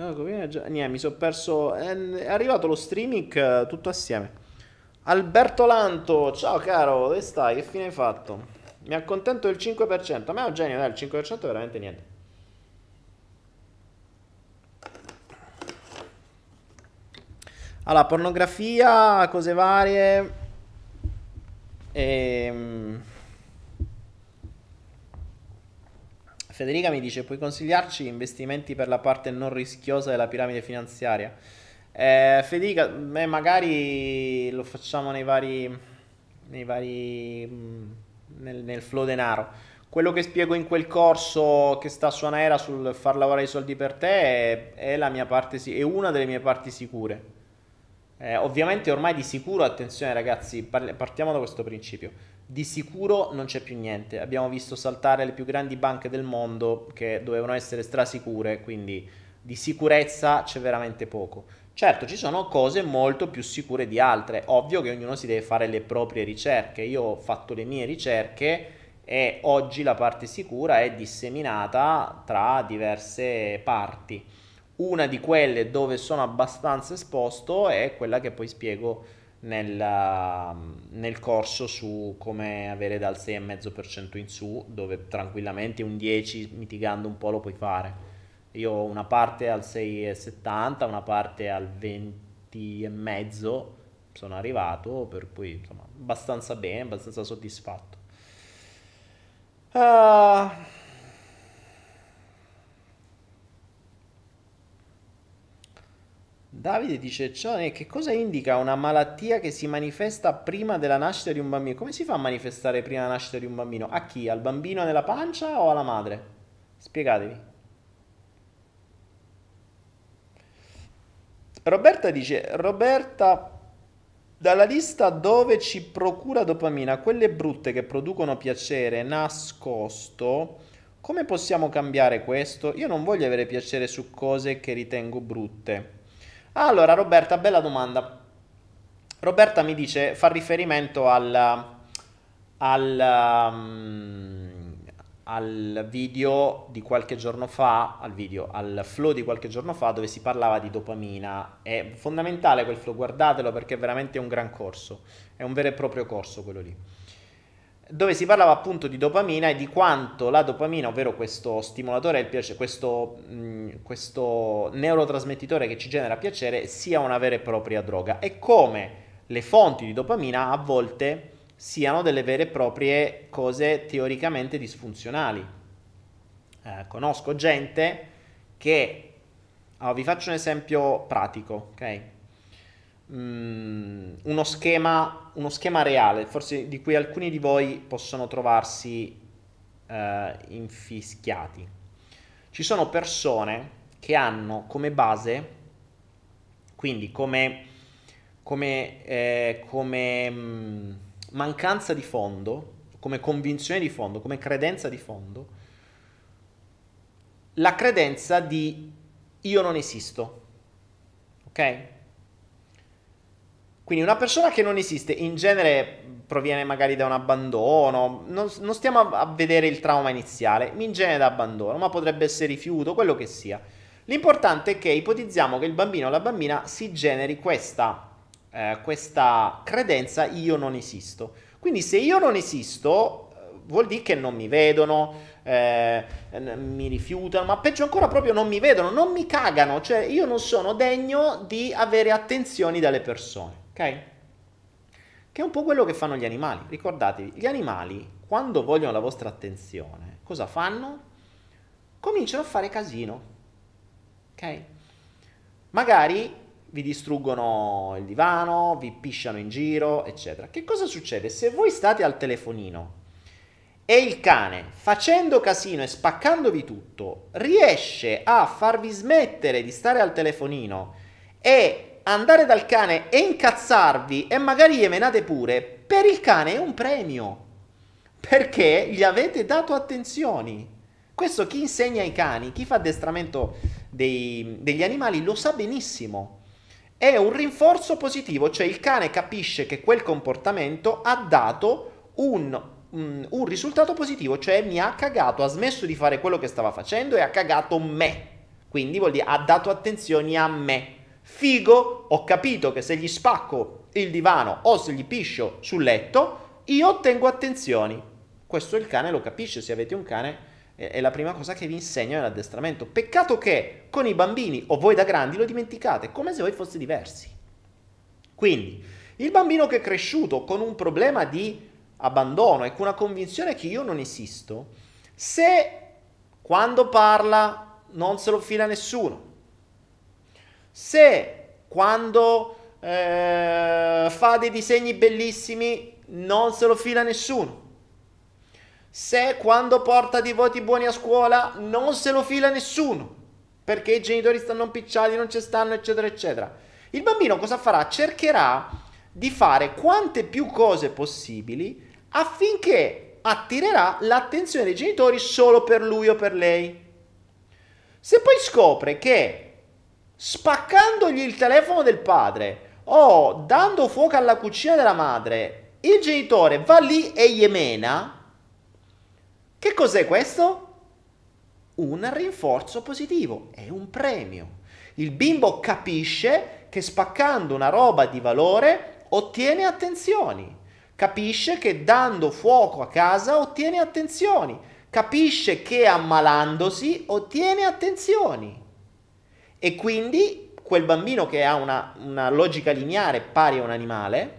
No, niente, mi sono perso. È arrivato lo streaming eh, tutto assieme. Alberto Lanto, ciao caro, dove stai? Che fine hai fatto? Mi accontento del 5%. A me Eugenio dai il 5% è veramente niente. Allora, pornografia, cose varie. Ehm... Federica mi dice: Puoi consigliarci investimenti per la parte non rischiosa della piramide finanziaria? Eh, Federica, beh, magari lo facciamo nei vari. nei vari. Mm, nel, nel flow denaro. Quello che spiego in quel corso che sta su Anaera sul far lavorare i soldi per te è, è, la mia parte, è una delle mie parti sicure. Eh, ovviamente ormai di sicuro, attenzione ragazzi, partiamo da questo principio. Di sicuro non c'è più niente. Abbiamo visto saltare le più grandi banche del mondo che dovevano essere strasicure, quindi di sicurezza c'è veramente poco. Certo, ci sono cose molto più sicure di altre, ovvio che ognuno si deve fare le proprie ricerche, io ho fatto le mie ricerche e oggi la parte sicura è disseminata tra diverse parti. Una di quelle dove sono abbastanza esposto è quella che poi spiego nel, nel corso su come avere dal 6,5% in su, dove tranquillamente un 10 mitigando un po' lo puoi fare. Io ho una parte al 6,70, una parte al 20,5 sono arrivato, per cui insomma abbastanza bene, abbastanza soddisfatto. Uh... Davide dice, cioè, che cosa indica una malattia che si manifesta prima della nascita di un bambino? Come si fa a manifestare prima della nascita di un bambino? A chi? Al bambino nella pancia o alla madre? Spiegatevi. Roberta dice, Roberta, dalla lista dove ci procura dopamina, quelle brutte che producono piacere nascosto, come possiamo cambiare questo? Io non voglio avere piacere su cose che ritengo brutte. Allora, Roberta, bella domanda. Roberta mi dice, fa riferimento al, al, um, al video di qualche giorno fa, al video, al flow di qualche giorno fa dove si parlava di dopamina. È fondamentale quel flow, guardatelo perché è veramente un gran corso, è un vero e proprio corso quello lì dove si parlava appunto di dopamina e di quanto la dopamina, ovvero questo stimolatore del piacere, questo, mh, questo neurotrasmettitore che ci genera piacere, sia una vera e propria droga e come le fonti di dopamina a volte siano delle vere e proprie cose teoricamente disfunzionali. Eh, conosco gente che, allora, vi faccio un esempio pratico, ok? Mm, uno, schema, uno schema reale, forse di cui alcuni di voi possono trovarsi eh, infischiati. Ci sono persone che hanno come base, quindi come come, eh, come mh, mm, mancanza di fondo, come convinzione di fondo, come credenza di fondo, la credenza di io non esisto. Ok? Quindi una persona che non esiste in genere proviene magari da un abbandono, non, non stiamo a, a, vedere il trauma iniziale, in genere da abbandono, ma potrebbe essere rifiuto, quello che sia. L'importante è che ipotizziamo che il bambino o la bambina si generi questa eh, questa credenza io non esisto. Quindi se io non esisto eh, vuol dire che non mi vedono, eh, mi rifiutano, ma peggio ancora proprio non mi vedono, non mi cagano, cioè io non sono degno di avere attenzioni dalle persone, Che è un po' quello che fanno gli animali. Ricordatevi, gli animali quando vogliono la vostra attenzione, cosa fanno? Cominciano a fare casino, ok? Magari vi distruggono il divano, vi pisciano in giro, eccetera. Che cosa succede? Se voi state al telefonino e il cane, facendo casino e spaccandovi tutto, riesce a farvi smettere di stare al telefonino e andare dal cane e incazzarvi e magari gli menate pure, per il cane è un premio. Perché gli avete dato attenzioni. Questo chi insegna ai cani, chi fa addestramento dei, degli animali lo sa benissimo è un rinforzo positivo, cioè il cane capisce che quel comportamento ha dato un, un, un, risultato positivo, cioè mi ha cagato, ha smesso di fare quello che stava facendo e ha cagato me. Quindi vuol dire ha dato attenzioni a me. Figo, ho capito che se gli spacco il divano o se gli piscio sul letto, io ottengo attenzioni. Questo il cane lo capisce, se avete un cane è la prima cosa che vi insegno nell'addestramento. Peccato che con i bambini o voi da grandi lo dimenticate, come se voi foste diversi. Quindi, il bambino che è cresciuto con un problema di abbandono e con una convinzione che io non esisto, se quando parla non se lo fila nessuno, se quando eh, fa dei disegni bellissimi non se lo fila nessuno, se quando porta dei voti buoni a scuola non se lo fila nessuno, perché i genitori stanno impicciati, non ci stanno, eccetera, eccetera. Il bambino cosa farà? Cercherà di fare quante più cose possibili affinché attirerà l'attenzione dei genitori solo per lui o per lei. Se poi scopre che spaccandogli il telefono del padre o dando fuoco alla cucina della madre, il genitore va lì e gli mena, che cos'è questo? Un rinforzo positivo, è un premio. Il bimbo capisce che spaccando una roba di valore ottiene attenzioni. Capisce che dando fuoco a casa ottiene attenzioni. Capisce che ammalandosi ottiene attenzioni. E quindi quel bambino che ha una, una logica lineare pari a un animale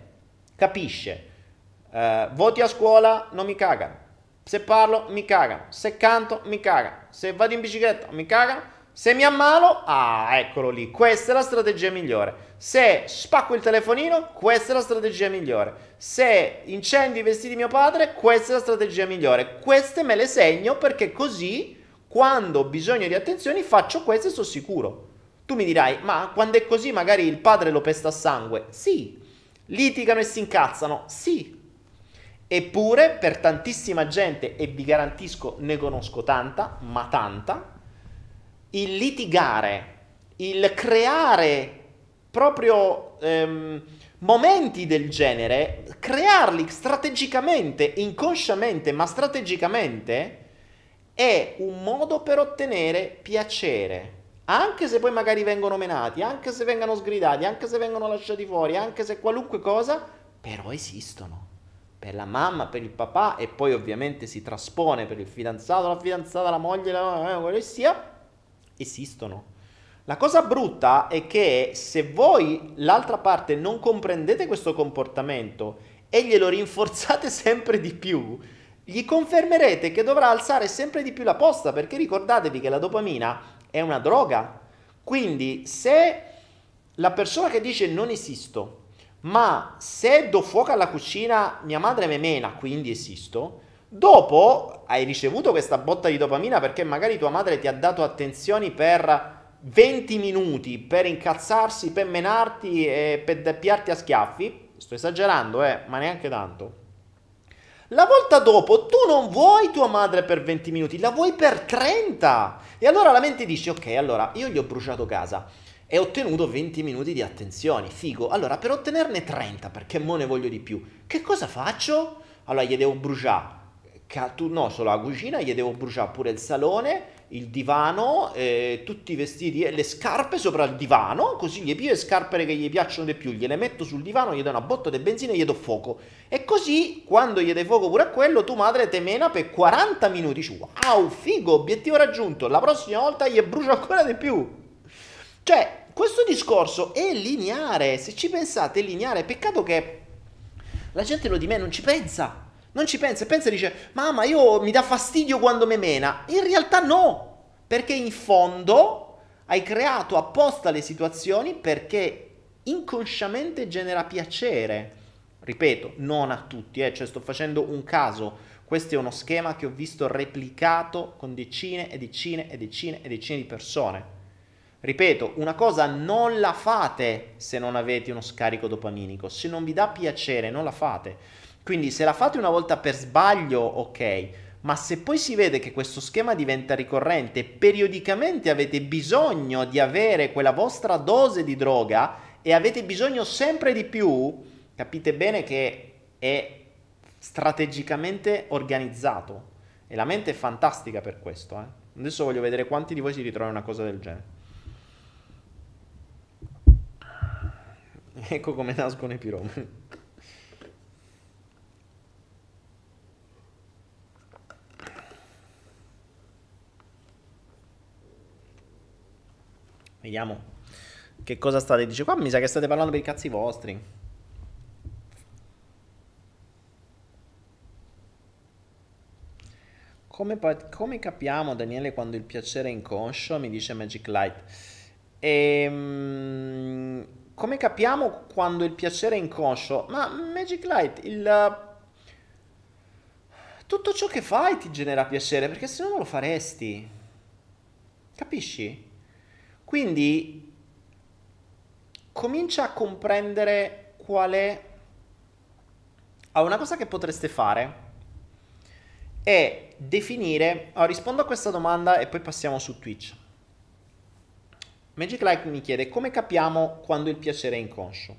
capisce. Eh, voti a scuola non mi cagano se parlo, mi cagano. Se canto, mi cagano. Se vado in bicicletta, mi cagano. Se mi ammalo, ah, eccolo lì. Questa è la strategia migliore. Se spacco il telefonino, questa è la strategia migliore. Se incendio i vestiti di mio padre, questa è la strategia migliore. Queste me le segno perché così, quando ho bisogno di attenzioni, faccio queste e sono sicuro. Tu mi dirai, ma quando è così magari il padre lo pesta a sangue? Sì. Litigano e si incazzano? Sì. Eppure per tantissima gente, e vi garantisco ne conosco tanta, ma tanta, il litigare, il creare proprio ehm, momenti del genere, crearli strategicamente, inconsciamente, ma strategicamente, è un modo per ottenere piacere. Anche se poi magari vengono menati, anche se vengono sgridati, anche se vengono lasciati fuori, anche se qualunque cosa, però esistono. Per la mamma, per il papà e poi ovviamente si traspone per il fidanzato, la fidanzata, la moglie, la, quello che sia, esistono. La cosa brutta è che se voi, l'altra parte, non comprendete questo comportamento e glielo rinforzate sempre di più, gli confermerete che dovrà alzare sempre di più la posta, perché ricordatevi che la dopamina è una droga. Quindi se la persona che dice non esisto, ma se do fuoco alla cucina mia madre me mena, quindi esisto, dopo hai ricevuto questa botta di dopamina perché magari tua madre ti ha dato attenzioni per 20 minuti per incazzarsi, per menarti e per deppiarti a schiaffi, sto esagerando, eh, ma neanche tanto. La volta dopo tu non vuoi tua madre per 20 minuti, la vuoi per 30. E allora la mente dice, ok, allora io gli ho bruciato casa e ho ottenuto 20 minuti di attenzioni, figo. Allora per ottenerne 30, perché mo ne voglio di più, che cosa faccio? Allora gli devo bruciare, no, solo la cucina, gli devo bruciare pure il salone, il divano, eh, tutti i vestiti e le scarpe sopra il divano, così gli pio le scarpe che gli piacciono di più, gliele metto sul divano, gli do una botta di benzina e gli do fuoco. E così, quando gli dai fuoco pure a quello, tu madre te mena per 40 minuti. Dici, wow, figo, obiettivo raggiunto, la prossima volta gli brucio ancora di più. Cioè, questo discorso è lineare, se ci pensate è lineare, peccato che la gente lo di me non ci pensa. Non ci pensa e pensa e dice, mamma, io mi dà fastidio quando me mena. In realtà no, perché in fondo hai creato apposta le situazioni perché inconsciamente genera piacere. Ripeto, non a tutti, eh, cioè sto facendo un caso. Questo è uno schema che ho visto replicato con decine e decine e decine e decine di persone. Ripeto, una cosa non la fate se non avete uno scarico dopaminico, se non vi dà piacere non la fate. Quindi se la fate una volta per sbaglio, ok, ma se poi si vede che questo schema diventa ricorrente e periodicamente avete bisogno di avere quella vostra dose di droga e avete bisogno sempre di più, capite bene che è strategicamente organizzato e la mente è fantastica per questo. Eh? Adesso voglio vedere quanti di voi si ritrovano una cosa del genere. Ecco come nascono i piromani. Vediamo che cosa state dicendo. Qua mi sa che state parlando per i cazzi vostri. Come, come, capiamo, Daniele, quando il piacere è inconscio? Mi dice Magic Light. Ehm, come capiamo quando il piacere è inconscio? Ma Magic Light, il... Tutto ciò che fai ti genera piacere, perché se no non lo faresti. Capisci? Quindi comincia a comprendere qual è... Ah, una cosa che potreste fare è definire... Oh, rispondo a questa domanda e poi passiamo su Twitch. Magic Like mi chiede come capiamo quando il piacere è inconscio.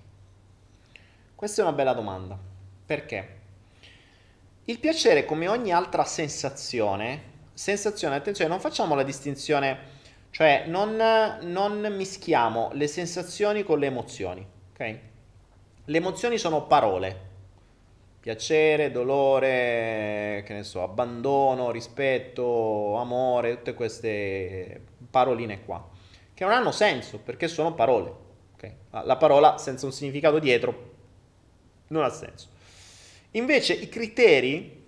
Questa è una bella domanda. Perché? Il piacere, come ogni altra sensazione, sensazione, attenzione, non facciamo la distinzione cioè non, non mischiamo le sensazioni con le emozioni, ok? Le emozioni sono parole, piacere, dolore, che ne so, abbandono, rispetto, amore, tutte queste paroline qua, che non hanno senso perché sono parole. Okay? La parola senza un significato dietro non ha senso. Invece i criteri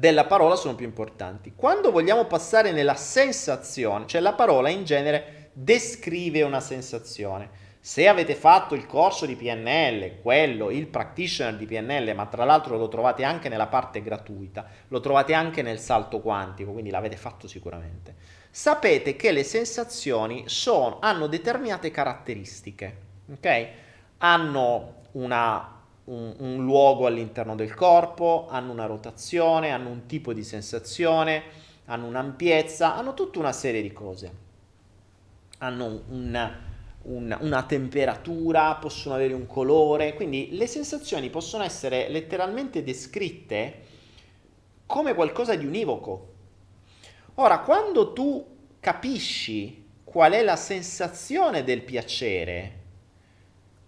della parola sono più importanti. Quando vogliamo passare nella sensazione, cioè la parola in genere descrive una sensazione. Se avete fatto il corso di PNL, quello, il practitioner di PNL, ma tra l'altro lo trovate anche nella parte gratuita, lo trovate anche nel salto quantico, quindi l'avete fatto sicuramente, sapete che le sensazioni sono, hanno determinate caratteristiche, ok? Hanno una un, un luogo all'interno del corpo, hanno una rotazione, hanno un tipo di sensazione, hanno un'ampiezza, hanno tutta una serie di cose. Hanno un, un, una temperatura, possono avere un colore, quindi le sensazioni possono essere letteralmente descritte come qualcosa di univoco. Ora, quando tu capisci qual è la sensazione del piacere,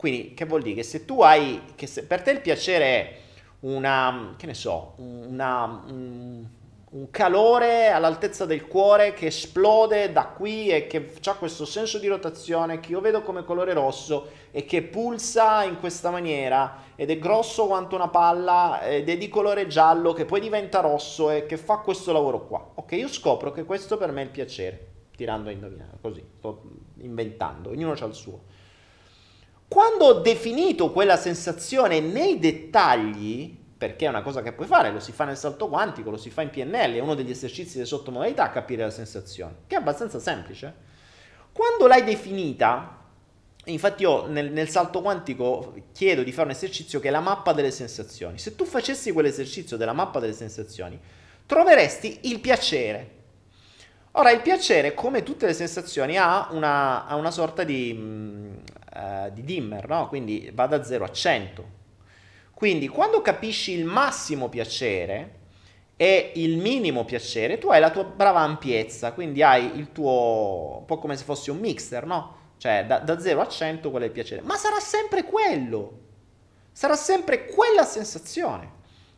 quindi che vuol dire che se tu hai, che se, per te il piacere è una, che ne so, una, un, un calore all'altezza del cuore che esplode da qui e che ha questo senso di rotazione che io vedo come colore rosso e che pulsa in questa maniera ed è grosso quanto una palla ed è di colore giallo che poi diventa rosso e che fa questo lavoro qua. Ok, io scopro che questo per me è il piacere, tirando a indovinare, così, sto inventando, ognuno ha il suo. Quando ho definito quella sensazione nei dettagli, perché è una cosa che puoi fare, lo si fa nel salto quantico, lo si fa in PNL, è uno degli esercizi di sottomodalità a capire la sensazione, che è abbastanza semplice. Quando l'hai definita, infatti io nel, nel salto quantico chiedo di fare un esercizio che è la mappa delle sensazioni. Se tu facessi quell'esercizio della mappa delle sensazioni, troveresti il piacere. Ora, il piacere, come tutte le sensazioni, ha una, ha una sorta di, uh, di dimmer, no? quindi va da 0 a 100 quindi quando capisci il massimo piacere e il minimo piacere, tu hai la tua brava ampiezza, quindi hai il tuo, un po' come se fossi un mixer, no? Cioè da, da 0 a 100 qual è il piacere, ma sarà sempre quello, sarà sempre quella sensazione.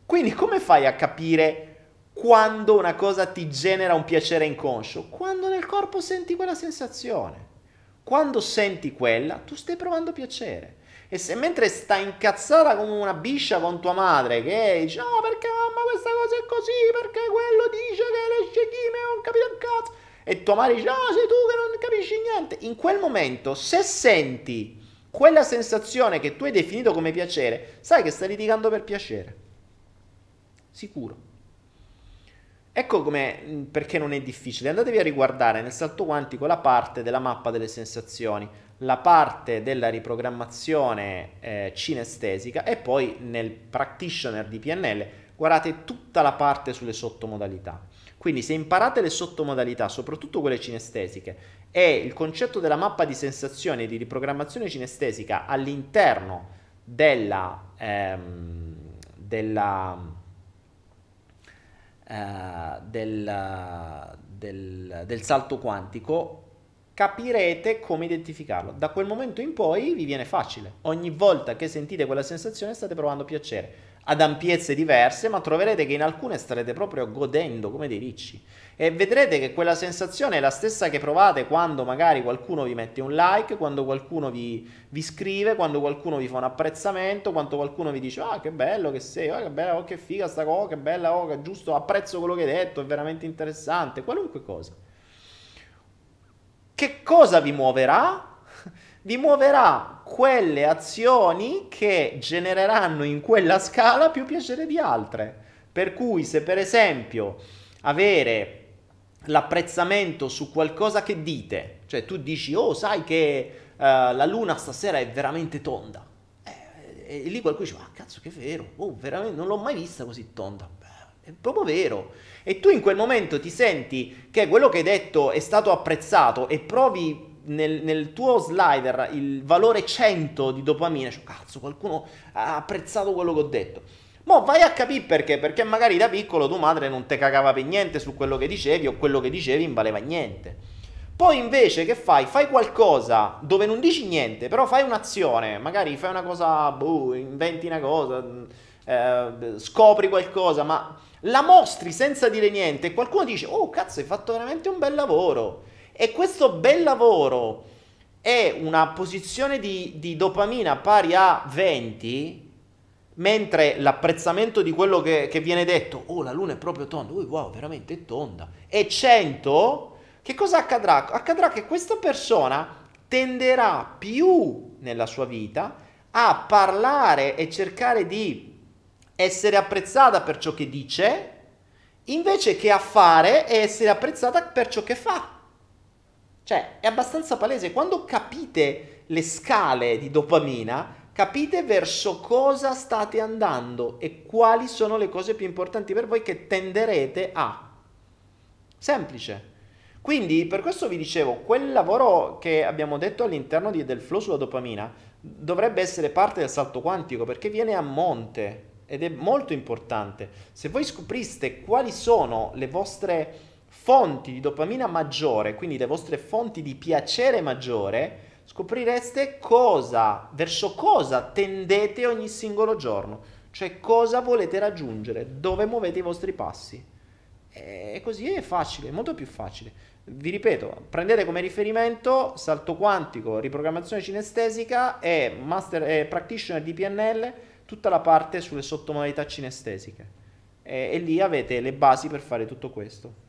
Quindi come fai a capire quando una cosa ti genera un piacere inconscio? Quando nel corpo senti quella sensazione. Quando senti quella, tu stai provando piacere. E se mentre sta incazzata come una biscia con tua madre, che dice, no, perché mamma questa cosa è così, perché quello dice che le sceghime non capito un cazzo. E tua madre dice, no, sei tu che non capisci niente. In quel momento, se senti quella sensazione che tu hai definito come piacere, sai che stai litigando per piacere. Sicuro. Ecco come, perché non è difficile. Andatevi a riguardare nel salto quantico la parte della mappa delle sensazioni la parte della riprogrammazione eh, cinestesica e poi nel practitioner di PNL guardate tutta la parte sulle sottomodalità. Quindi se imparate le sottomodalità, soprattutto quelle cinestesiche, e il concetto della mappa di sensazioni e di riprogrammazione cinestesica all'interno della, ehm, della, eh, del, del, del salto quantico, capirete come identificarlo. Da quel momento in poi vi viene facile. Ogni volta che sentite quella sensazione state provando piacere. Ad ampiezze diverse, ma troverete che in alcune starete proprio godendo come dei ricci. E vedrete che quella sensazione è la stessa che provate quando magari qualcuno vi mette un like, quando qualcuno vi, vi scrive, quando qualcuno vi fa un apprezzamento, quando qualcuno vi dice ah che bello che sei, oh, che bella, oh, che figa sta cosa, che bella, oh, che giusto, apprezzo quello che hai detto, è veramente interessante, qualunque cosa. Che cosa vi muoverà? Vi muoverà quelle azioni che genereranno in quella scala più piacere di altre. Per cui se per esempio avere l'apprezzamento su qualcosa che dite, cioè tu dici oh sai che uh, la luna stasera è veramente tonda, eh, e lì qualcuno dice ah cazzo che vero, oh veramente non l'ho mai vista così tonda, Beh, è proprio vero. E tu in quel momento ti senti che quello che hai detto è stato apprezzato e provi nel, nel tuo slider il valore 100 di dopamina, cioè cazzo qualcuno ha apprezzato quello che ho detto. Mo vai a capire perché, perché magari da piccolo tua madre non te cagava per niente su quello che dicevi o quello che dicevi non valeva niente. Poi invece che fai? Fai qualcosa dove non dici niente, però fai un'azione, magari fai una cosa, boh, inventi una cosa, eh, scopri qualcosa, ma la mostri senza dire niente e qualcuno dice, oh cazzo, hai fatto veramente un bel lavoro. E questo bel lavoro è una posizione di, di dopamina pari a 20, mentre l'apprezzamento di quello che, che, viene detto, oh la luna è proprio tonda, oh, wow, veramente è tonda, è 100, che cosa accadrà? Accadrà che questa persona tenderà più nella sua vita a parlare e cercare di essere apprezzata per ciò che dice, invece che a fare e essere apprezzata per ciò che fa. Cioè, è abbastanza palese. Quando capite le scale di dopamina, capite verso cosa state andando e quali sono le cose più importanti per voi che tenderete a. Semplice. Quindi per questo vi dicevo, quel lavoro che abbiamo detto all'interno di, del flow sulla dopamina dovrebbe essere parte del salto quantico perché viene a monte ed è molto importante. Se voi scopriste quali sono le vostre fonti di dopamina maggiore, quindi le vostre fonti di piacere maggiore, scoprireste cosa, verso cosa tendete ogni singolo giorno, cioè cosa volete raggiungere, dove muovete i vostri passi. E così è facile, è molto più facile. Vi ripeto, prendete come riferimento salto quantico, riprogrammazione cinestesica e master e practitioner di PNL, tutta la parte sulle sottomodalità cinestesiche. E, e lì avete le basi per fare tutto questo.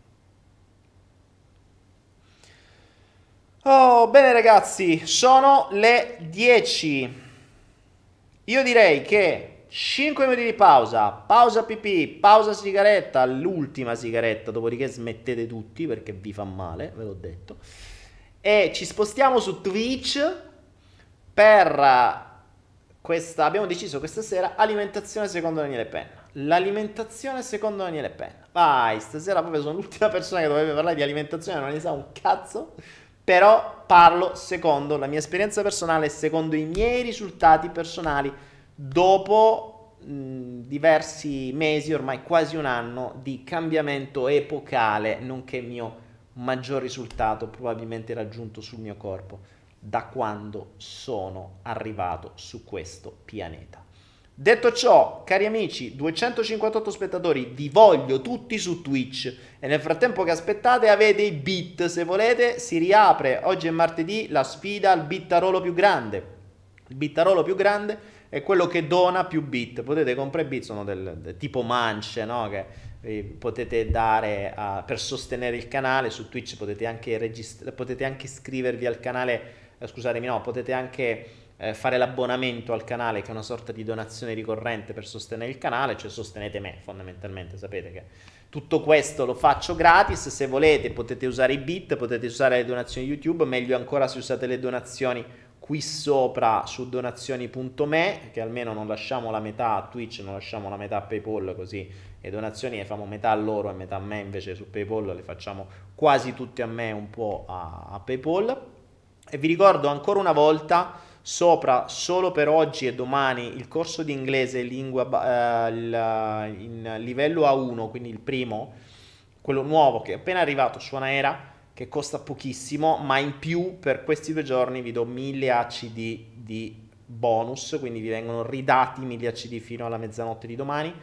Oh, bene ragazzi, sono le 10. Io direi che 5 minuti di pausa, pausa pipì, pausa sigaretta, l'ultima sigaretta, dopodiché smettete tutti perché vi fa male, ve l'ho detto. E ci spostiamo su Twitch per questa, abbiamo deciso questa sera, alimentazione secondo Daniele Penna. L'alimentazione secondo Daniele Penna. Vai, stasera proprio sono l'ultima persona che dovrebbe parlare di alimentazione, non ne sa un cazzo. Però parlo secondo la mia esperienza personale secondo i miei risultati personali dopo diversi mesi, ormai quasi un anno, di cambiamento epocale, nonché mio maggior risultato probabilmente raggiunto sul mio corpo da quando sono arrivato su questo pianeta. Detto ciò, cari amici, 258 spettatori, vi voglio tutti su Twitch e nel frattempo che aspettate avete i bit, se volete si riapre, oggi è martedì, la sfida al bittarolo più grande. Il bittarolo più grande è quello che dona più bit. Potete comprare bit, sono del, del tipo mance, no? Che potete dare a, per sostenere il canale. Su Twitch potete anche, registra- potete anche iscrivervi al canale, eh, scusatemi, no, potete anche eh, fare l'abbonamento al canale, che è una sorta di donazione ricorrente per sostenere il canale, cioè sostenete me fondamentalmente, sapete che tutto questo lo faccio gratis, se volete potete usare i bit, potete usare le donazioni YouTube, meglio ancora se usate le donazioni qui sopra su donazioni.me che almeno non lasciamo la metà a Twitch, non lasciamo la metà a PayPal così le donazioni le facciamo metà a loro e metà a me invece su PayPal le facciamo quasi tutte a me un po' a, a PayPal. E vi ricordo ancora una volta sopra solo per oggi e domani il corso di inglese lingua eh, il, in livello A1 quindi il primo quello nuovo che è appena arrivato su Anaera che costa pochissimo, ma in più per questi due giorni vi do 1000 ACD di bonus, quindi vi vengono ridati 1000 ACD fino alla mezzanotte di domani,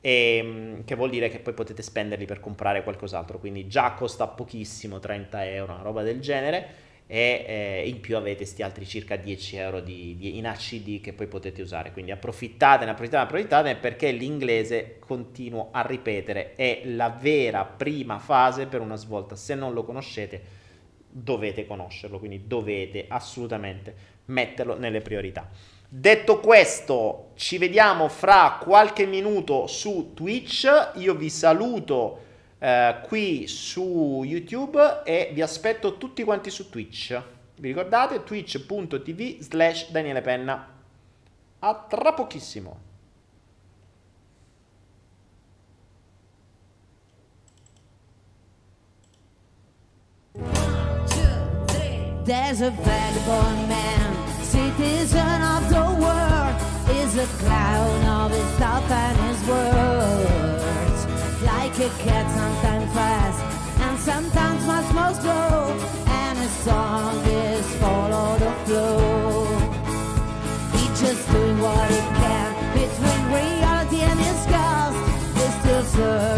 e, ehm, che vuol dire che poi potete spenderli per comprare qualcos'altro, quindi già costa pochissimo, 30 euro, una roba del genere, e eh, in più avete questi altri circa 10 euro di, di, in ACD che poi potete usare. Quindi approfittatene, approfittatene, approfittatene perché l'inglese, continuo a ripetere, è la vera prima fase per una svolta. Se non lo conoscete, dovete conoscerlo, quindi dovete assolutamente metterlo nelle priorità. Detto questo, ci vediamo fra qualche minuto su Twitch. Io vi saluto eh, qui su YouTube e vi aspetto tutti quanti su Twitch. Vi ricordate? twitch.tv slash Daniele Penna. A tra pochissimo. There's a vagabond man, citizen of the world, is a clown of his thought and his words. Like a cat, sometimes fast and sometimes much more slow. And his song is follow the flow. He's just doing what he can between reality and his ghost. He's still searching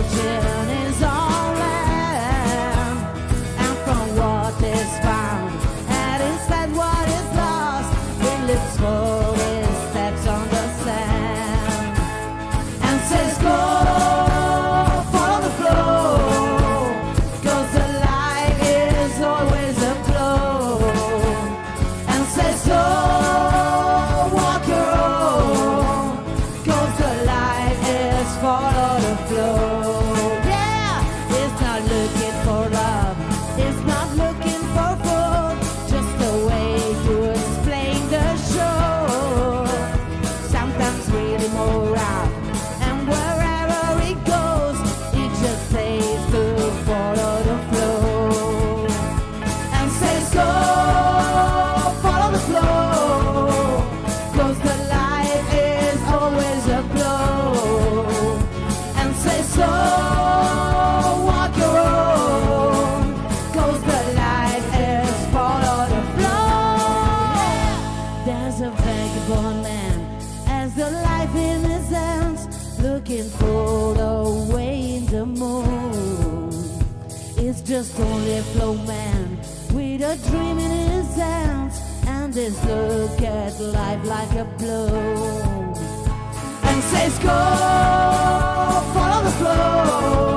just only a flow man with a dream in his hands and his look at life like a blow. And says go follow the flow